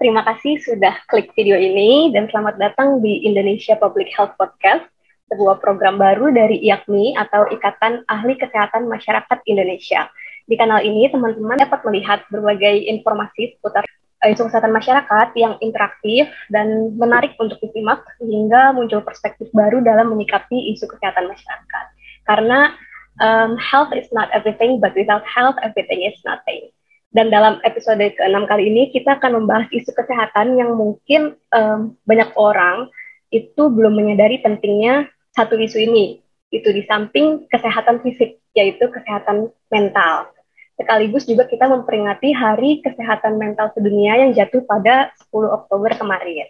terima kasih sudah klik video ini dan selamat datang di Indonesia Public Health Podcast, sebuah program baru dari IAKMI atau Ikatan Ahli Kesehatan Masyarakat Indonesia. Di kanal ini, teman-teman dapat melihat berbagai informasi seputar eh, isu kesehatan masyarakat yang interaktif dan menarik untuk disimak sehingga muncul perspektif baru dalam menyikapi isu kesehatan masyarakat. Karena um, health is not everything, but without health, everything is nothing. Dan dalam episode ke-6 kali ini kita akan membahas isu kesehatan yang mungkin um, banyak orang itu belum menyadari pentingnya satu isu ini. Itu di samping kesehatan fisik, yaitu kesehatan mental. Sekaligus juga kita memperingati Hari Kesehatan Mental Sedunia yang jatuh pada 10 Oktober kemarin.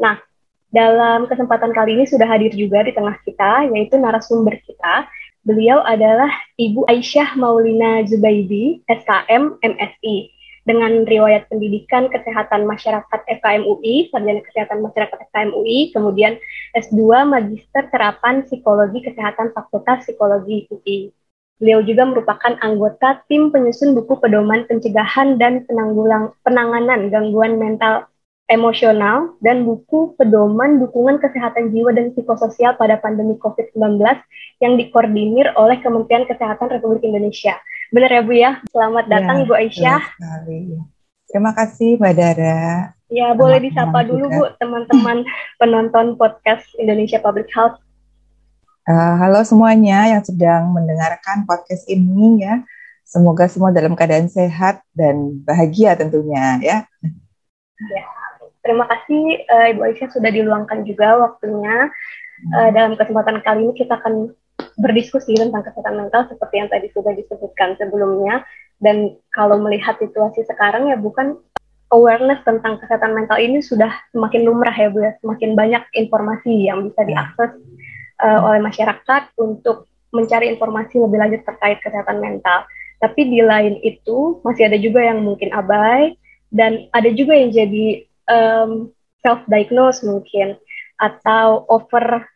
Nah, dalam kesempatan kali ini sudah hadir juga di tengah kita, yaitu narasumber kita, Beliau adalah Ibu Aisyah Maulina Zubaidi, SKM MSI, dengan riwayat pendidikan kesehatan masyarakat FKM UI, sarjana kesehatan masyarakat FKM UI, kemudian S2 Magister Terapan Psikologi Kesehatan Fakultas Psikologi UI. Beliau juga merupakan anggota tim penyusun buku pedoman pencegahan dan penanggulang penanganan gangguan mental emosional, dan buku pedoman dukungan kesehatan jiwa dan psikososial pada pandemi COVID-19 yang dikoordinir oleh Kementerian Kesehatan Republik Indonesia. Benar ya Bu ya? Selamat ya, datang ya, Bu Aisyah. Terima kasih Mbak Dara. Ya, Selamat boleh disapa dulu juga. Bu teman-teman penonton podcast Indonesia Public Health. Uh, halo semuanya yang sedang mendengarkan podcast ini ya. Semoga semua dalam keadaan sehat dan bahagia tentunya ya. Ya. Terima kasih uh, Ibu Aisyah sudah diluangkan juga waktunya. Uh, dalam kesempatan kali ini kita akan berdiskusi tentang kesehatan mental seperti yang tadi sudah disebutkan sebelumnya. Dan kalau melihat situasi sekarang ya bukan awareness tentang kesehatan mental ini sudah semakin lumrah ya Bu ya, semakin banyak informasi yang bisa diakses uh, oleh masyarakat untuk mencari informasi lebih lanjut terkait kesehatan mental. Tapi di lain itu masih ada juga yang mungkin abai dan ada juga yang jadi um, self diagnose mungkin atau over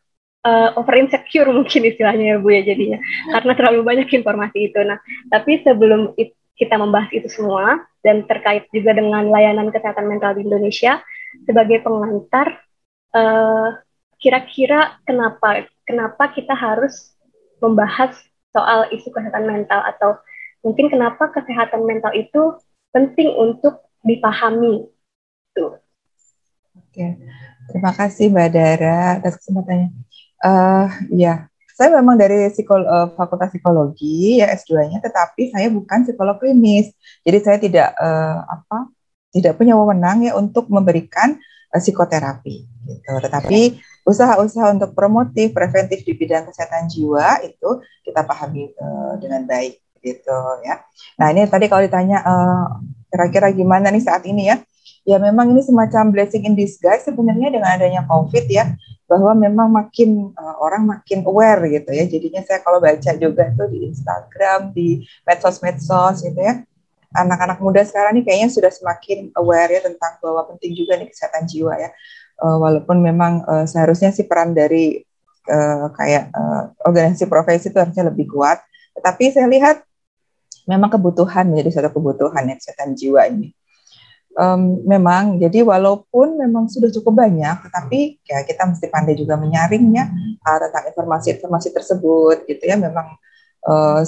uh, over insecure mungkin istilahnya ya Bu ya jadinya. Karena terlalu banyak informasi itu. Nah, tapi sebelum it, kita membahas itu semua dan terkait juga dengan layanan kesehatan mental di Indonesia sebagai pengantar uh, kira-kira kenapa kenapa kita harus membahas soal isu kesehatan mental atau mungkin kenapa kesehatan mental itu penting untuk dipahami tuh Oke, terima kasih Mbak Dara atas kesempatannya. Uh, ya, saya memang dari psikolo uh, Fakultas Psikologi ya S2-nya, tetapi saya bukan psikolog klinis. Jadi saya tidak uh, apa tidak punya wewenang ya untuk memberikan uh, psikoterapi gitu. Tetapi usaha-usaha untuk promotif preventif di bidang kesehatan jiwa itu kita pahami uh, dengan baik gitu ya. Nah, ini tadi kalau ditanya kira-kira uh, gimana nih saat ini ya? Ya memang ini semacam blessing in disguise sebenarnya dengan adanya COVID ya bahwa memang makin uh, orang makin aware gitu ya. Jadinya saya kalau baca juga tuh di Instagram di medsos-medsos gitu ya anak-anak muda sekarang ini kayaknya sudah semakin aware ya tentang bahwa penting juga nih kesehatan jiwa ya. Uh, walaupun memang uh, seharusnya sih peran dari uh, kayak uh, organisasi profesi itu harusnya lebih kuat. Tetapi saya lihat memang kebutuhan menjadi satu kebutuhan ya kesehatan jiwa ini um, memang jadi walaupun memang sudah cukup banyak tetapi ya kita mesti pandai juga menyaringnya uh, tentang informasi-informasi tersebut gitu ya memang uh,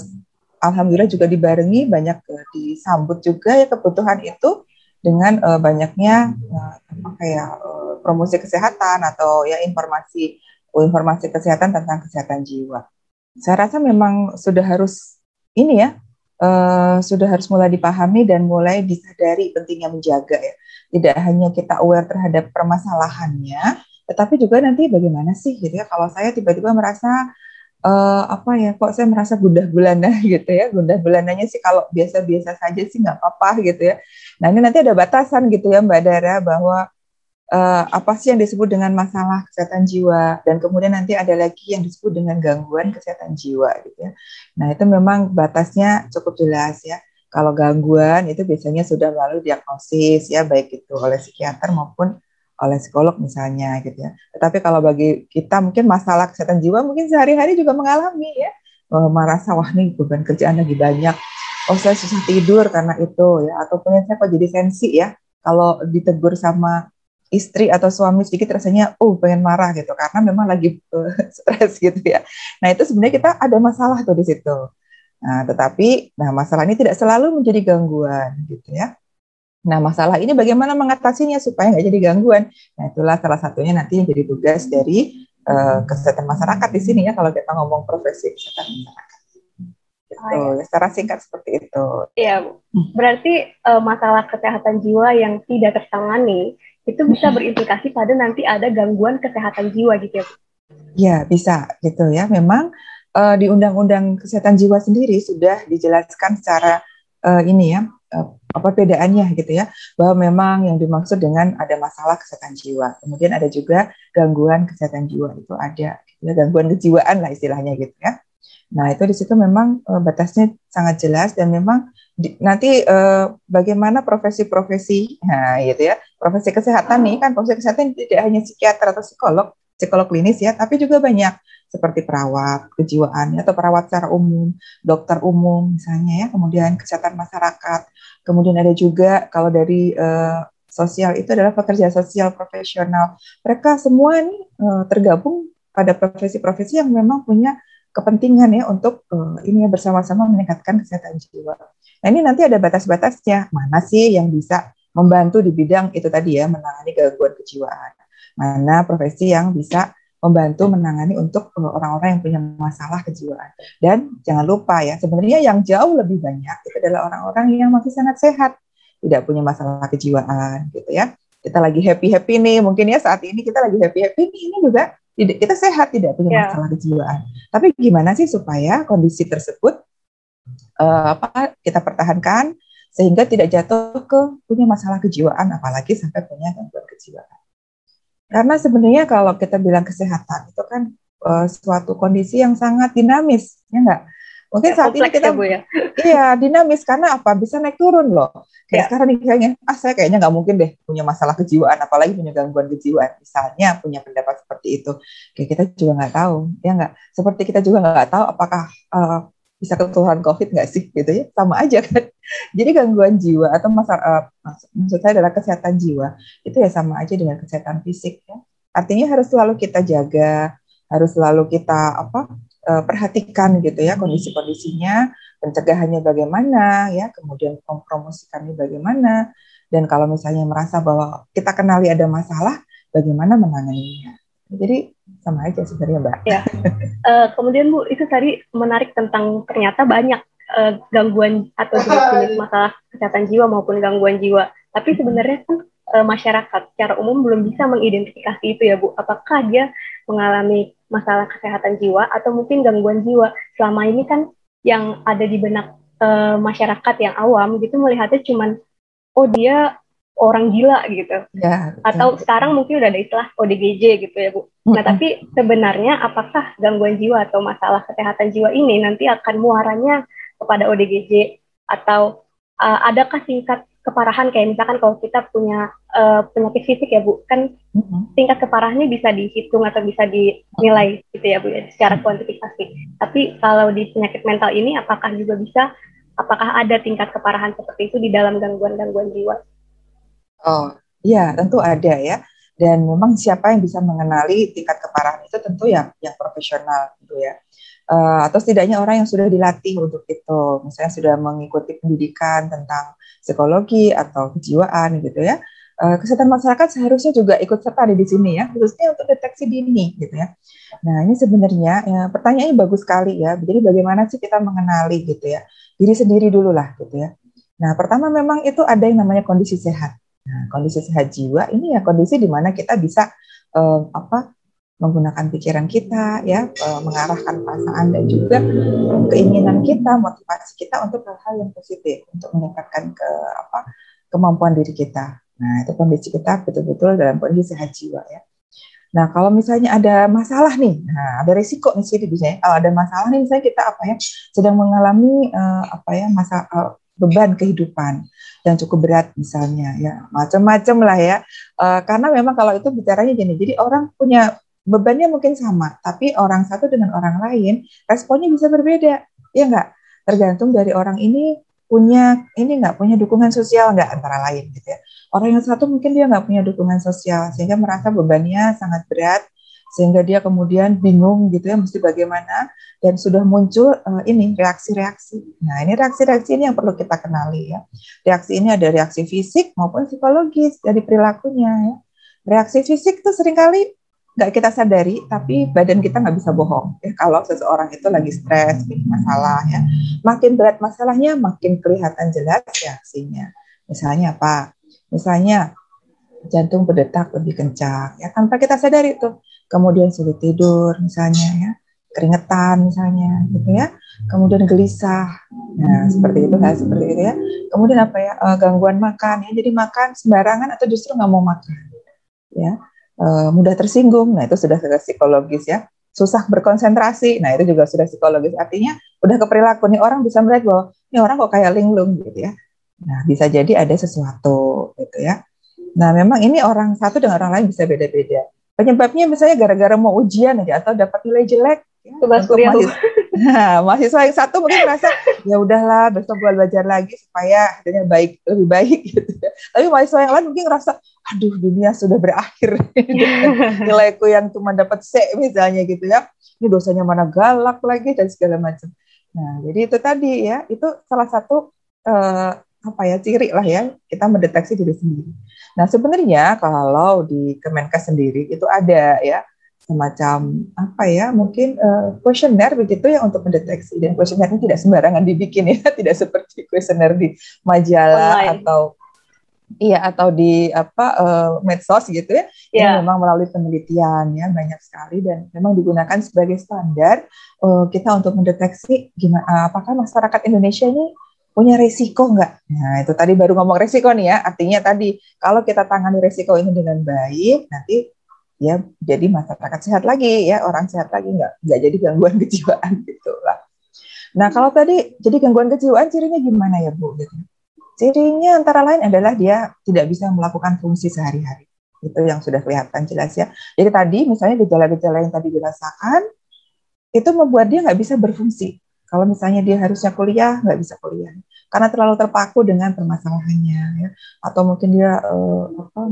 alhamdulillah juga dibarengi banyak uh, disambut juga ya kebutuhan itu dengan uh, banyaknya uh, kayak uh, promosi kesehatan atau ya informasi informasi kesehatan tentang kesehatan jiwa. Saya rasa memang sudah harus ini ya uh, sudah harus mulai dipahami dan mulai disadari pentingnya menjaga ya. Tidak hanya kita aware terhadap permasalahannya, tetapi juga nanti bagaimana sih gitu ya. Kalau saya tiba-tiba merasa uh, apa ya kok saya merasa gundah gulana gitu ya. Gundah gulananya sih kalau biasa-biasa saja sih nggak apa-apa gitu ya. Nah ini nanti ada batasan gitu ya Mbak Dara bahwa uh, apa sih yang disebut dengan masalah kesehatan jiwa dan kemudian nanti ada lagi yang disebut dengan gangguan kesehatan jiwa gitu ya. Nah, itu memang batasnya cukup jelas ya. Kalau gangguan itu biasanya sudah melalui diagnosis ya baik itu oleh psikiater maupun oleh psikolog misalnya gitu ya. Tetapi kalau bagi kita mungkin masalah kesehatan jiwa mungkin sehari-hari juga mengalami ya. Oh, merasa wah nih beban kerjaan lagi banyak. Oh saya susah tidur karena itu ya ataupun saya kok jadi sensi ya kalau ditegur sama istri atau suami sedikit rasanya oh pengen marah gitu karena memang lagi uh, stres gitu ya. Nah itu sebenarnya kita ada masalah tuh di situ. Nah tetapi nah masalah ini tidak selalu menjadi gangguan gitu ya. Nah masalah ini bagaimana mengatasinya supaya nggak jadi gangguan. Nah itulah salah satunya nanti yang jadi tugas dari uh, kesehatan masyarakat di sini ya kalau kita ngomong profesi kesehatan masyarakat. Gitu, oh, ya. secara singkat seperti itu. Iya, berarti uh, masalah kesehatan jiwa yang tidak tertangani itu bisa berimplikasi pada nanti ada gangguan kesehatan jiwa gitu ya Ya bisa gitu ya. Memang uh, di Undang-Undang Kesehatan Jiwa sendiri sudah dijelaskan secara uh, ini ya uh, apa perbedaannya gitu ya bahwa memang yang dimaksud dengan ada masalah kesehatan jiwa. Kemudian ada juga gangguan kesehatan jiwa itu ada gitu ya, gangguan kejiwaan lah istilahnya gitu ya. Nah itu di situ memang uh, batasnya sangat jelas dan memang di, nanti uh, bagaimana profesi-profesi, nah gitu ya, profesi kesehatan nih kan profesi kesehatan tidak hanya psikiater atau psikolog, psikolog klinis ya, tapi juga banyak. Seperti perawat kejiwaan atau perawat secara umum, dokter umum misalnya ya, kemudian kesehatan masyarakat, kemudian ada juga kalau dari uh, sosial itu adalah pekerja sosial profesional. Mereka semua nih uh, tergabung pada profesi-profesi yang memang punya kepentingan ya untuk uh, ini ya bersama-sama meningkatkan kesehatan jiwa. Nah ini nanti ada batas-batasnya mana sih yang bisa membantu di bidang itu tadi ya menangani gangguan kejiwaan, mana profesi yang bisa membantu menangani untuk eh, orang-orang yang punya masalah kejiwaan. Dan jangan lupa ya sebenarnya yang jauh lebih banyak itu adalah orang-orang yang masih sangat sehat, tidak punya masalah kejiwaan gitu ya. Kita lagi happy-happy nih, mungkin ya saat ini kita lagi happy-happy nih, ini juga tidak kita sehat tidak punya yeah. masalah kejiwaan. Tapi gimana sih supaya kondisi tersebut uh, apa kita pertahankan sehingga tidak jatuh ke punya masalah kejiwaan apalagi sampai punya gangguan kejiwaan. Karena sebenarnya kalau kita bilang kesehatan itu kan uh, suatu kondisi yang sangat dinamis, ya enggak? Mungkin ya, saat ini kita ya, Bu, ya. iya dinamis karena apa? Bisa naik turun loh. Kayak ya. sekarang nih kayaknya, ah saya kayaknya nggak mungkin deh punya masalah kejiwaan, apalagi punya gangguan kejiwaan. Misalnya punya pendapat seperti itu, kayak kita juga nggak tahu, ya nggak. Seperti kita juga nggak tahu apakah uh, bisa ketularan COVID nggak sih, gitu ya? Sama aja kan. Jadi gangguan jiwa atau masalah, uh, maksud saya adalah kesehatan jiwa itu ya sama aja dengan kesehatan fisik ya. Artinya harus selalu kita jaga, harus selalu kita apa perhatikan gitu ya kondisi-kondisinya, pencegahannya bagaimana ya, kemudian mempromosikannya bagaimana, dan kalau misalnya merasa bahwa kita kenali ada masalah, bagaimana menanganinya. Jadi sama aja sebenarnya mbak. Ya. Uh, kemudian bu itu tadi menarik tentang ternyata banyak uh, gangguan atau jenis-jenis masalah kesehatan jiwa maupun gangguan jiwa. Tapi sebenarnya kan uh, masyarakat secara umum belum bisa mengidentifikasi itu ya bu. Apakah dia mengalami masalah kesehatan jiwa atau mungkin gangguan jiwa. Selama ini kan yang ada di benak e, masyarakat yang awam gitu melihatnya cuman oh dia orang gila gitu. Ya, atau sekarang mungkin udah ada istilah ODGJ gitu ya, Bu. Nah, mm tapi sebenarnya apakah gangguan jiwa atau masalah kesehatan jiwa ini nanti akan muaranya kepada ODGJ atau uh, adakah tingkat keparahan kayak misalkan kalau kita punya uh, penyakit fisik ya Bu, kan mm-hmm. tingkat keparahannya bisa dihitung atau bisa dinilai gitu ya Bu ya secara kuantifikasi. Tapi kalau di penyakit mental ini apakah juga bisa apakah ada tingkat keparahan seperti itu di dalam gangguan-gangguan jiwa? Oh, iya, tentu ada ya. Dan memang siapa yang bisa mengenali tingkat keparahan itu tentu yang yang profesional gitu ya uh, atau setidaknya orang yang sudah dilatih untuk itu, misalnya sudah mengikuti pendidikan tentang psikologi atau kejiwaan gitu ya. Uh, kesehatan masyarakat seharusnya juga ikut serta di sini ya, khususnya untuk deteksi dini gitu ya. Nah ini sebenarnya ya, pertanyaannya bagus sekali ya. Jadi bagaimana sih kita mengenali gitu ya diri sendiri dulu lah gitu ya. Nah pertama memang itu ada yang namanya kondisi sehat. Nah, kondisi sehat jiwa ini ya kondisi di mana kita bisa uh, apa menggunakan pikiran kita ya e, mengarahkan perasaan dan juga keinginan kita motivasi kita untuk hal-hal yang positif untuk meningkatkan ke apa kemampuan diri kita. Nah itu kondisi kita betul-betul dalam kondisi sehat jiwa ya. Nah kalau misalnya ada masalah nih nah ada risiko nih sih misalnya kalau ada masalah nih misalnya kita apa ya sedang mengalami uh, apa ya masa uh, beban kehidupan yang cukup berat misalnya ya macam-macam lah ya. Uh, karena memang kalau itu bicaranya gini jadi orang punya bebannya mungkin sama, tapi orang satu dengan orang lain responnya bisa berbeda, ya enggak? Tergantung dari orang ini punya ini enggak punya dukungan sosial enggak antara lain gitu ya. Orang yang satu mungkin dia nggak punya dukungan sosial sehingga merasa bebannya sangat berat sehingga dia kemudian bingung gitu ya mesti bagaimana dan sudah muncul uh, ini reaksi-reaksi. Nah ini reaksi-reaksi ini yang perlu kita kenali ya. Reaksi ini ada reaksi fisik maupun psikologis dari perilakunya ya. Reaksi fisik itu sering kali nggak kita sadari, tapi badan kita nggak bisa bohong. Ya, kalau seseorang itu lagi stres, masalah ya, makin berat masalahnya, makin kelihatan jelas reaksinya. Misalnya apa? Misalnya jantung berdetak lebih kencang ya tanpa kita sadari itu. Kemudian sulit tidur misalnya ya, keringetan misalnya gitu ya. Kemudian gelisah. Nah, seperti itu hal seperti itu ya. Kemudian apa ya? Uh, gangguan makan ya. Jadi makan sembarangan atau justru nggak mau makan. Ya. Uh, mudah tersinggung. Nah, itu sudah psikologis ya susah berkonsentrasi. Nah, itu juga sudah psikologis. Artinya udah ke nih orang bisa melihat bahwa ini orang kok kayak linglung gitu ya. Nah, bisa jadi ada sesuatu gitu ya. Nah, memang ini orang satu dengan orang lain bisa beda-beda. Penyebabnya misalnya gara-gara mau ujian aja atau dapat nilai jelek. Tugas kuliah mahasiswa, nah, mahasiswa yang satu mungkin merasa ya udahlah besok gue belajar lagi supaya hasilnya baik lebih baik gitu. Tapi mahasiswa yang lain mungkin ngerasa aduh dunia sudah berakhir nilaiku yang cuma dapat C misalnya gitu ya. Ini dosanya mana galak lagi dan segala macam. Nah, jadi itu tadi ya, itu salah satu uh, apa ya ciri lah ya kita mendeteksi diri sendiri. Nah sebenarnya kalau di Kemenkes sendiri itu ada ya semacam apa ya mungkin kuesioner uh, begitu ya untuk mendeteksi dan kuesioner ini tidak sembarangan dibikin ya tidak seperti kuesioner di majalah Online. atau iya atau di apa uh, medsos gitu ya yeah. ini memang melalui penelitian ya banyak sekali dan memang digunakan sebagai standar uh, kita untuk mendeteksi gimana apakah masyarakat Indonesia ini punya resiko nggak? Nah, itu tadi baru ngomong resiko nih ya. Artinya tadi kalau kita tangani resiko ini dengan baik, nanti ya jadi masyarakat sehat lagi ya, orang sehat lagi nggak nggak jadi gangguan kejiwaan gitu lah. Nah, kalau tadi jadi gangguan kejiwaan cirinya gimana ya, Bu? Gitu. Cirinya antara lain adalah dia tidak bisa melakukan fungsi sehari-hari. Itu yang sudah kelihatan jelas ya. Jadi tadi misalnya gejala-gejala yang tadi dirasakan itu membuat dia nggak bisa berfungsi kalau misalnya dia harusnya kuliah, nggak bisa kuliah karena terlalu terpaku dengan permasalahannya, ya. atau mungkin dia uh, apa,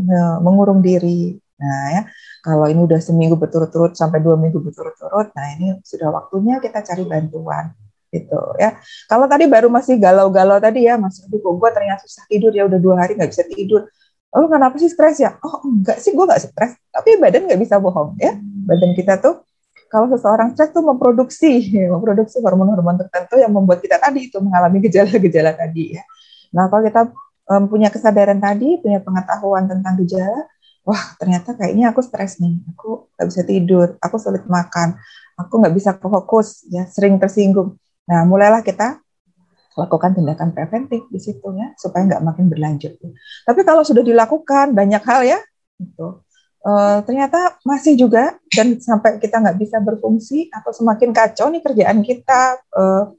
mengurung diri. Nah ya, kalau ini udah seminggu berturut-turut sampai dua minggu berturut-turut, nah ini sudah waktunya kita cari bantuan gitu ya. Kalau tadi baru masih galau-galau tadi ya, masih aduh kok gue ternyata susah tidur ya udah dua hari nggak bisa tidur. Oh kenapa sih stres ya? Oh enggak sih gue nggak stres, tapi badan nggak bisa bohong ya. Badan kita tuh kalau seseorang stres tuh memproduksi memproduksi hormon-hormon tertentu yang membuat kita tadi itu mengalami gejala-gejala tadi ya. Nah kalau kita um, punya kesadaran tadi, punya pengetahuan tentang gejala, wah ternyata kayaknya aku stres nih, aku nggak bisa tidur, aku sulit makan, aku nggak bisa fokus, ya sering tersinggung. Nah mulailah kita lakukan tindakan preventif di situ ya supaya nggak makin berlanjut. Tapi kalau sudah dilakukan banyak hal ya, itu uh, ternyata masih juga dan sampai kita nggak bisa berfungsi atau semakin kacau nih kerjaan kita, uh,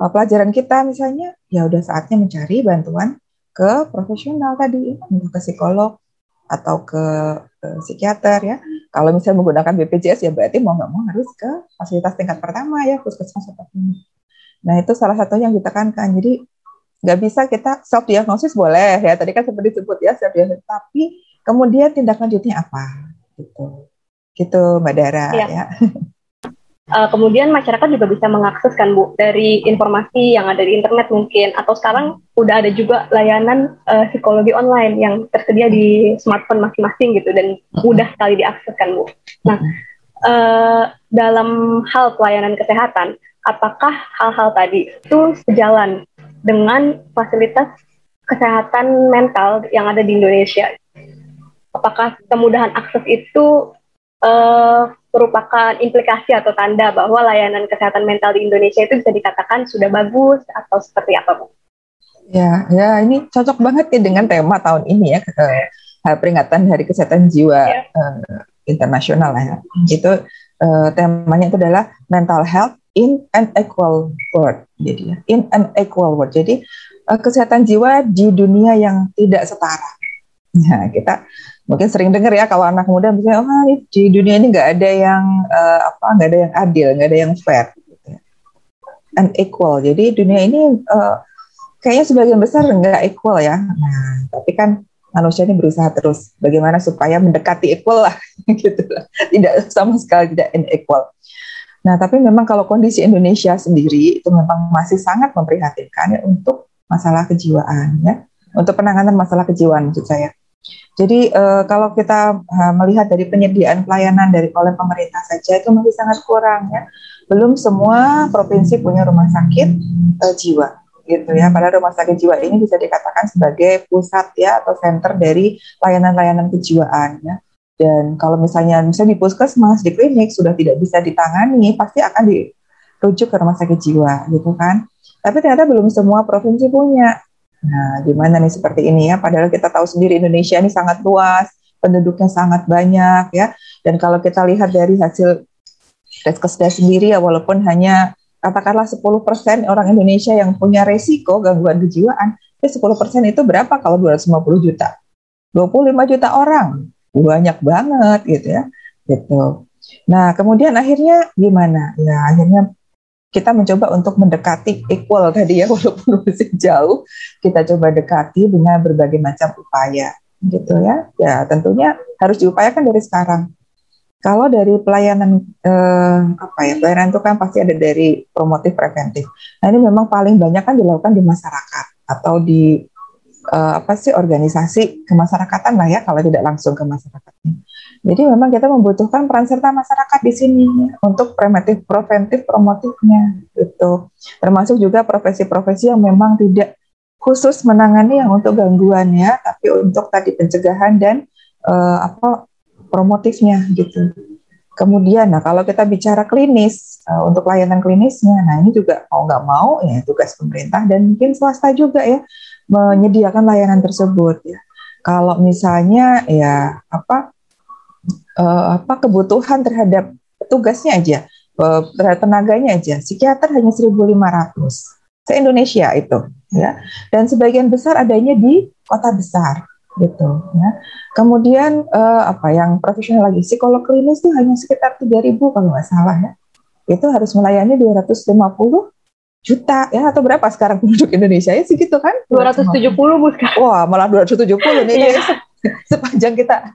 pelajaran kita misalnya, ya udah saatnya mencari bantuan ke profesional tadi, entah ke psikolog atau ke, ke psikiater ya. Kalau misalnya menggunakan BPJS ya berarti mau nggak mau harus ke fasilitas tingkat pertama ya, puskesmas atau klinik. Nah itu salah satunya yang ditekankan. Jadi nggak bisa kita self diagnosis boleh ya. Tadi kan seperti disebut ya self diagnosis, tapi Kemudian tindak lanjutnya apa? Gitu, gitu Mbak Dara ya. ya. Uh, kemudian masyarakat juga bisa mengakses kan Bu dari informasi yang ada di internet mungkin atau sekarang udah ada juga layanan uh, psikologi online yang tersedia di smartphone masing-masing gitu dan mudah sekali diakses kan Bu. Nah uh, dalam hal pelayanan kesehatan apakah hal-hal tadi itu sejalan dengan fasilitas kesehatan mental yang ada di Indonesia? apakah kemudahan akses itu uh, merupakan implikasi atau tanda bahwa layanan kesehatan mental di Indonesia itu bisa dikatakan sudah bagus atau seperti apa, Bu? Ya, ya ini cocok banget ya dengan tema tahun ini ya, uh, peringatan Hari Kesehatan Jiwa ya. uh, internasional ya. Itu uh, temanya itu adalah mental health in an equal world. Jadi ya, in an equal world. Jadi uh, kesehatan jiwa di dunia yang tidak setara. Nah, kita mungkin sering dengar ya kalau anak muda misalnya oh di dunia ini nggak ada yang uh, apa nggak ada yang adil nggak ada yang fair gitu ya. and equal jadi dunia ini uh, kayaknya sebagian besar nggak equal ya nah tapi kan manusia ini berusaha terus bagaimana supaya mendekati equal lah gitu lah. Tidak sama sekali tidak unequal. Nah, tapi memang kalau kondisi Indonesia sendiri itu memang masih sangat memprihatinkan ya untuk masalah kejiwaan ya, untuk penanganan masalah kejiwaan maksud saya. Jadi uh, kalau kita uh, melihat dari penyediaan pelayanan dari oleh pemerintah saja itu masih sangat kurang ya. Belum semua provinsi punya rumah sakit uh, jiwa gitu ya. Padahal rumah sakit jiwa ini bisa dikatakan sebagai pusat ya atau center dari layanan-layanan kejiwaan ya. Dan kalau misalnya misalnya di puskesmas, di klinik sudah tidak bisa ditangani, pasti akan dirujuk ke rumah sakit jiwa gitu kan. Tapi ternyata belum semua provinsi punya. Nah, gimana nih seperti ini ya? Padahal kita tahu sendiri Indonesia ini sangat luas, penduduknya sangat banyak ya. Dan kalau kita lihat dari hasil Deskesda sendiri ya walaupun hanya katakanlah 10% orang Indonesia yang punya resiko gangguan kejiwaan, ya 10% itu berapa kalau 250 juta? 25 juta orang banyak banget gitu ya gitu nah kemudian akhirnya gimana ya akhirnya kita mencoba untuk mendekati equal tadi ya walaupun masih jauh. Kita coba dekati dengan berbagai macam upaya gitu ya. Ya tentunya harus diupayakan dari sekarang. Kalau dari pelayanan eh, apa ya pelayanan itu kan pasti ada dari promotif preventif. Nah ini memang paling banyak kan dilakukan di masyarakat atau di uh, apa sih organisasi kemasyarakatan lah ya kalau tidak langsung ke masyarakatnya. Jadi memang kita membutuhkan peran serta masyarakat di sini untuk preventif, preventif, promotifnya gitu. Termasuk juga profesi-profesi yang memang tidak khusus menangani yang untuk gangguan ya, tapi untuk tadi pencegahan dan uh, apa promotifnya gitu. Kemudian, nah kalau kita bicara klinis uh, untuk layanan klinisnya, nah ini juga mau nggak mau ya tugas pemerintah dan mungkin swasta juga ya menyediakan layanan tersebut ya. Kalau misalnya ya apa uh, apa kebutuhan terhadap petugasnya aja, uh, terhadap tenaganya aja, psikiater hanya 1.500 se Indonesia itu ya. Dan sebagian besar adanya di kota besar gitu ya. Kemudian uh, apa yang profesional lagi psikolog klinis itu hanya sekitar 3000 kalau nggak salah ya. Itu harus melayani 250 juta ya atau berapa sekarang penduduk Indonesia ya segitu kan? 270 Bu sekarang. Wah, malah 270 nih. Iya. Sepanjang kita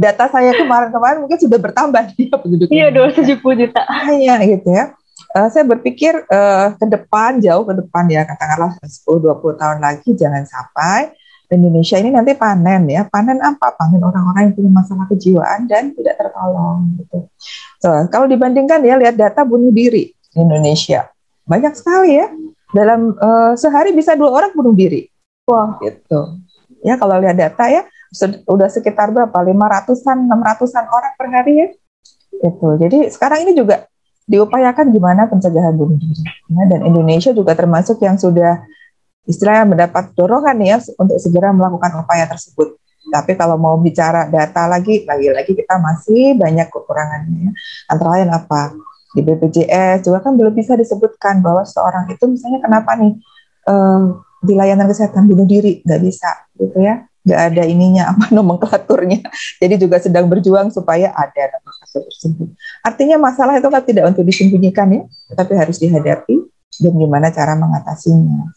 data saya kemarin-kemarin mungkin sudah bertambah dia penduduk. Iya, 270 juta. Iya gitu ya. Uh, saya berpikir uh, ke depan jauh ke depan ya katakanlah 10 20 tahun lagi jangan sampai Indonesia ini nanti panen ya. Panen apa? Panen orang-orang yang punya masalah kejiwaan dan tidak tertolong gitu. So, kalau dibandingkan ya lihat data bunuh diri di Indonesia. Banyak sekali ya. Dalam uh, sehari bisa dua orang bunuh diri. Wah, gitu. Ya kalau lihat data ya sudah sekitar berapa? 500-an, 600-an orang per hari ya. Itu. Jadi sekarang ini juga diupayakan gimana pencegahan bunuh diri. Ya, dan Indonesia juga termasuk yang sudah istilahnya mendapat dorongan ya untuk segera melakukan upaya tersebut. Tapi kalau mau bicara data lagi, lagi-lagi kita masih banyak kekurangannya. Antara lain apa? Di BPJS juga kan belum bisa disebutkan bahwa seorang itu misalnya kenapa nih um, di layanan kesehatan bunuh diri? Nggak bisa gitu ya. Nggak ada ininya apa nomenklaturnya. Jadi juga sedang berjuang supaya ada nomenklatur tersebut. Artinya masalah itu kan tidak untuk disembunyikan ya tapi harus dihadapi. Dan gimana cara mengatasinya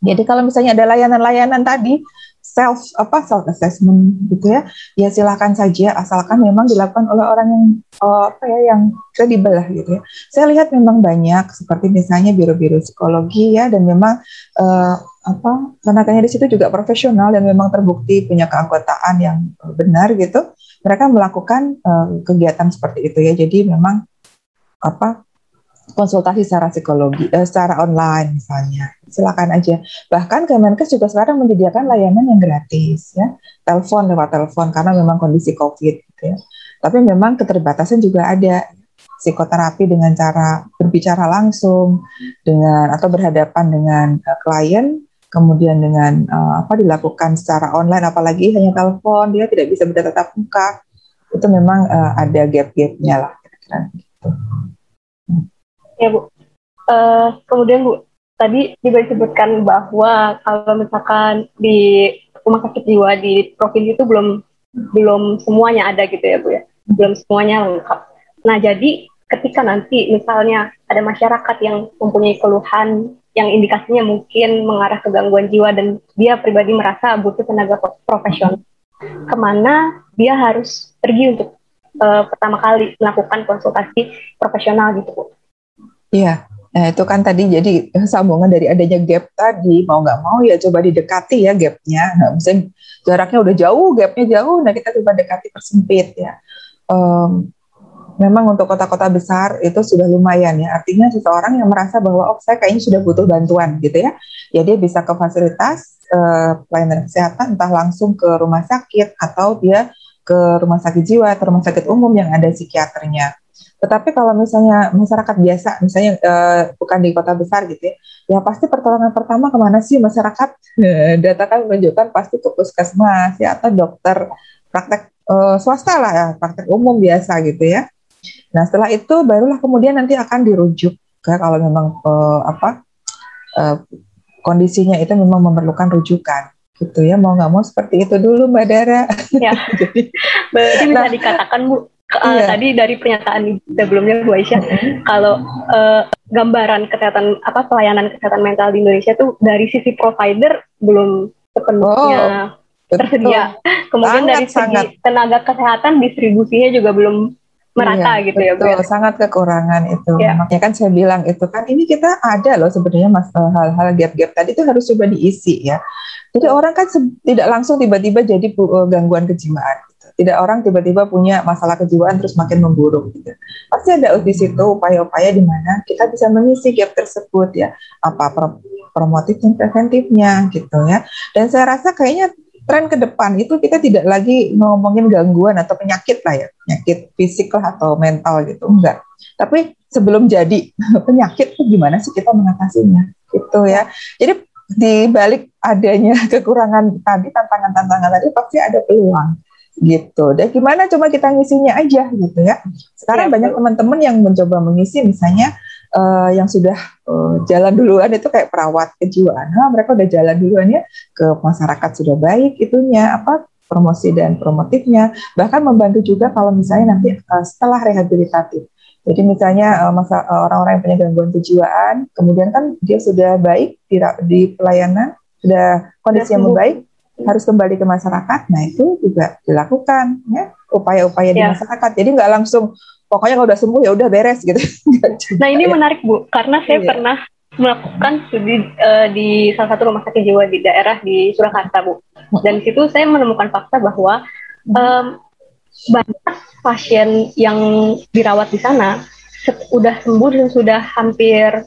jadi kalau misalnya ada layanan-layanan tadi self apa self assessment gitu ya, ya silakan saja asalkan memang dilakukan oleh orang yang uh, apa ya yang kredibel lah gitu ya. Saya lihat memang banyak seperti misalnya biro-biro psikologi ya dan memang uh, apa tenaganya di situ juga profesional dan memang terbukti punya keanggotaan yang benar gitu. Mereka melakukan uh, kegiatan seperti itu ya. Jadi memang apa konsultasi secara psikologi, eh, secara online misalnya. Silakan aja. Bahkan Kemenkes juga sekarang menyediakan layanan yang gratis ya, telepon lewat telepon karena memang kondisi COVID gitu ya. Tapi memang keterbatasan juga ada psikoterapi dengan cara berbicara langsung dengan atau berhadapan dengan uh, klien kemudian dengan uh, apa dilakukan secara online apalagi hanya telepon dia tidak bisa bertatap muka itu memang uh, ada gap-gapnya lah kira-kira gitu. Ya Bu. Uh, kemudian Bu, tadi juga disebutkan bahwa kalau misalkan di rumah sakit jiwa di provinsi itu belum belum semuanya ada gitu ya Bu ya. Belum semuanya lengkap. Nah, jadi ketika nanti misalnya ada masyarakat yang mempunyai keluhan yang indikasinya mungkin mengarah ke gangguan jiwa dan dia pribadi merasa butuh tenaga profesional, ke mana dia harus pergi untuk uh, pertama kali melakukan konsultasi profesional gitu Bu? Iya, Nah itu kan tadi jadi sambungan dari adanya gap tadi mau nggak mau ya coba didekati ya gapnya. Nah misalnya jaraknya udah jauh, gapnya jauh, nah kita coba dekati persempit ya. Um, memang untuk kota-kota besar itu sudah lumayan ya. Artinya seseorang yang merasa bahwa oh saya kayaknya sudah butuh bantuan gitu ya. Ya dia bisa ke fasilitas uh, pelayanan kesehatan entah langsung ke rumah sakit atau dia ke rumah sakit jiwa atau rumah sakit umum yang ada psikiaternya. Tetapi kalau misalnya masyarakat biasa, misalnya uh, bukan di kota besar gitu ya, ya pasti pertolongan pertama ke mana sih masyarakat? Data kan menunjukkan pasti ke puskesmas ya atau dokter praktek uh, swasta lah ya, praktek umum biasa gitu ya. Nah setelah itu barulah kemudian nanti akan dirujuk ke kalau memang uh, apa uh, kondisinya itu memang memerlukan rujukan gitu ya mau nggak mau seperti itu dulu mbak Dara. Ya. Jadi, berarti bisa nah, dikatakan bu uh, iya. tadi dari pernyataan sebelumnya Bu Aisyah kalau uh, gambaran kesehatan apa pelayanan kesehatan mental di Indonesia tuh dari sisi provider belum sepenuhnya oh, tersedia. Kemudian sangat, dari segi sangat. tenaga kesehatan distribusinya juga belum merata iya, gitu betul, ya Bu. Ya? Sangat kekurangan itu. Ya. Makanya kan saya bilang itu kan ini kita ada loh sebenarnya mas eh, hal-hal gap-gap tadi itu harus coba diisi ya. Jadi orang kan tidak langsung tiba-tiba jadi gangguan kejiwaan tidak orang tiba-tiba punya masalah kejiwaan terus makin memburuk gitu. Pasti ada di situ upaya-upaya di mana kita bisa mengisi gap tersebut ya, apa pro promotif dan preventifnya gitu ya. Dan saya rasa kayaknya tren ke depan itu kita tidak lagi ngomongin gangguan atau penyakit lah ya, penyakit fisik lah atau mental gitu, enggak. Tapi sebelum jadi penyakit itu gimana sih kita mengatasinya gitu ya. Jadi di balik adanya kekurangan tadi, tantangan-tantangan tadi pasti ada peluang gitu. Dan gimana coba kita ngisinya aja gitu ya. Sekarang ya, banyak teman-teman yang mencoba mengisi misalnya uh, yang sudah uh, jalan duluan itu kayak perawat kejiwaan. Nah, mereka udah jalan duluan ya ke masyarakat sudah baik itunya apa promosi dan promotifnya. Bahkan membantu juga kalau misalnya nanti uh, setelah rehabilitatif. Jadi misalnya uh, masa orang-orang yang punya gangguan kejiwaan, kemudian kan dia sudah baik di, di pelayanan, sudah kondisi yang membaik, harus kembali ke masyarakat. Nah itu juga dilakukan ya upaya-upaya ya. di masyarakat. Jadi nggak langsung pokoknya kalau udah sembuh ya udah beres gitu. nah ini ya. menarik bu, karena saya iya. pernah melakukan studi uh, di salah satu rumah sakit jiwa di daerah di Surakarta bu. Dan di situ saya menemukan fakta bahwa um, banyak pasien yang dirawat di sana sudah sembuh dan sudah hampir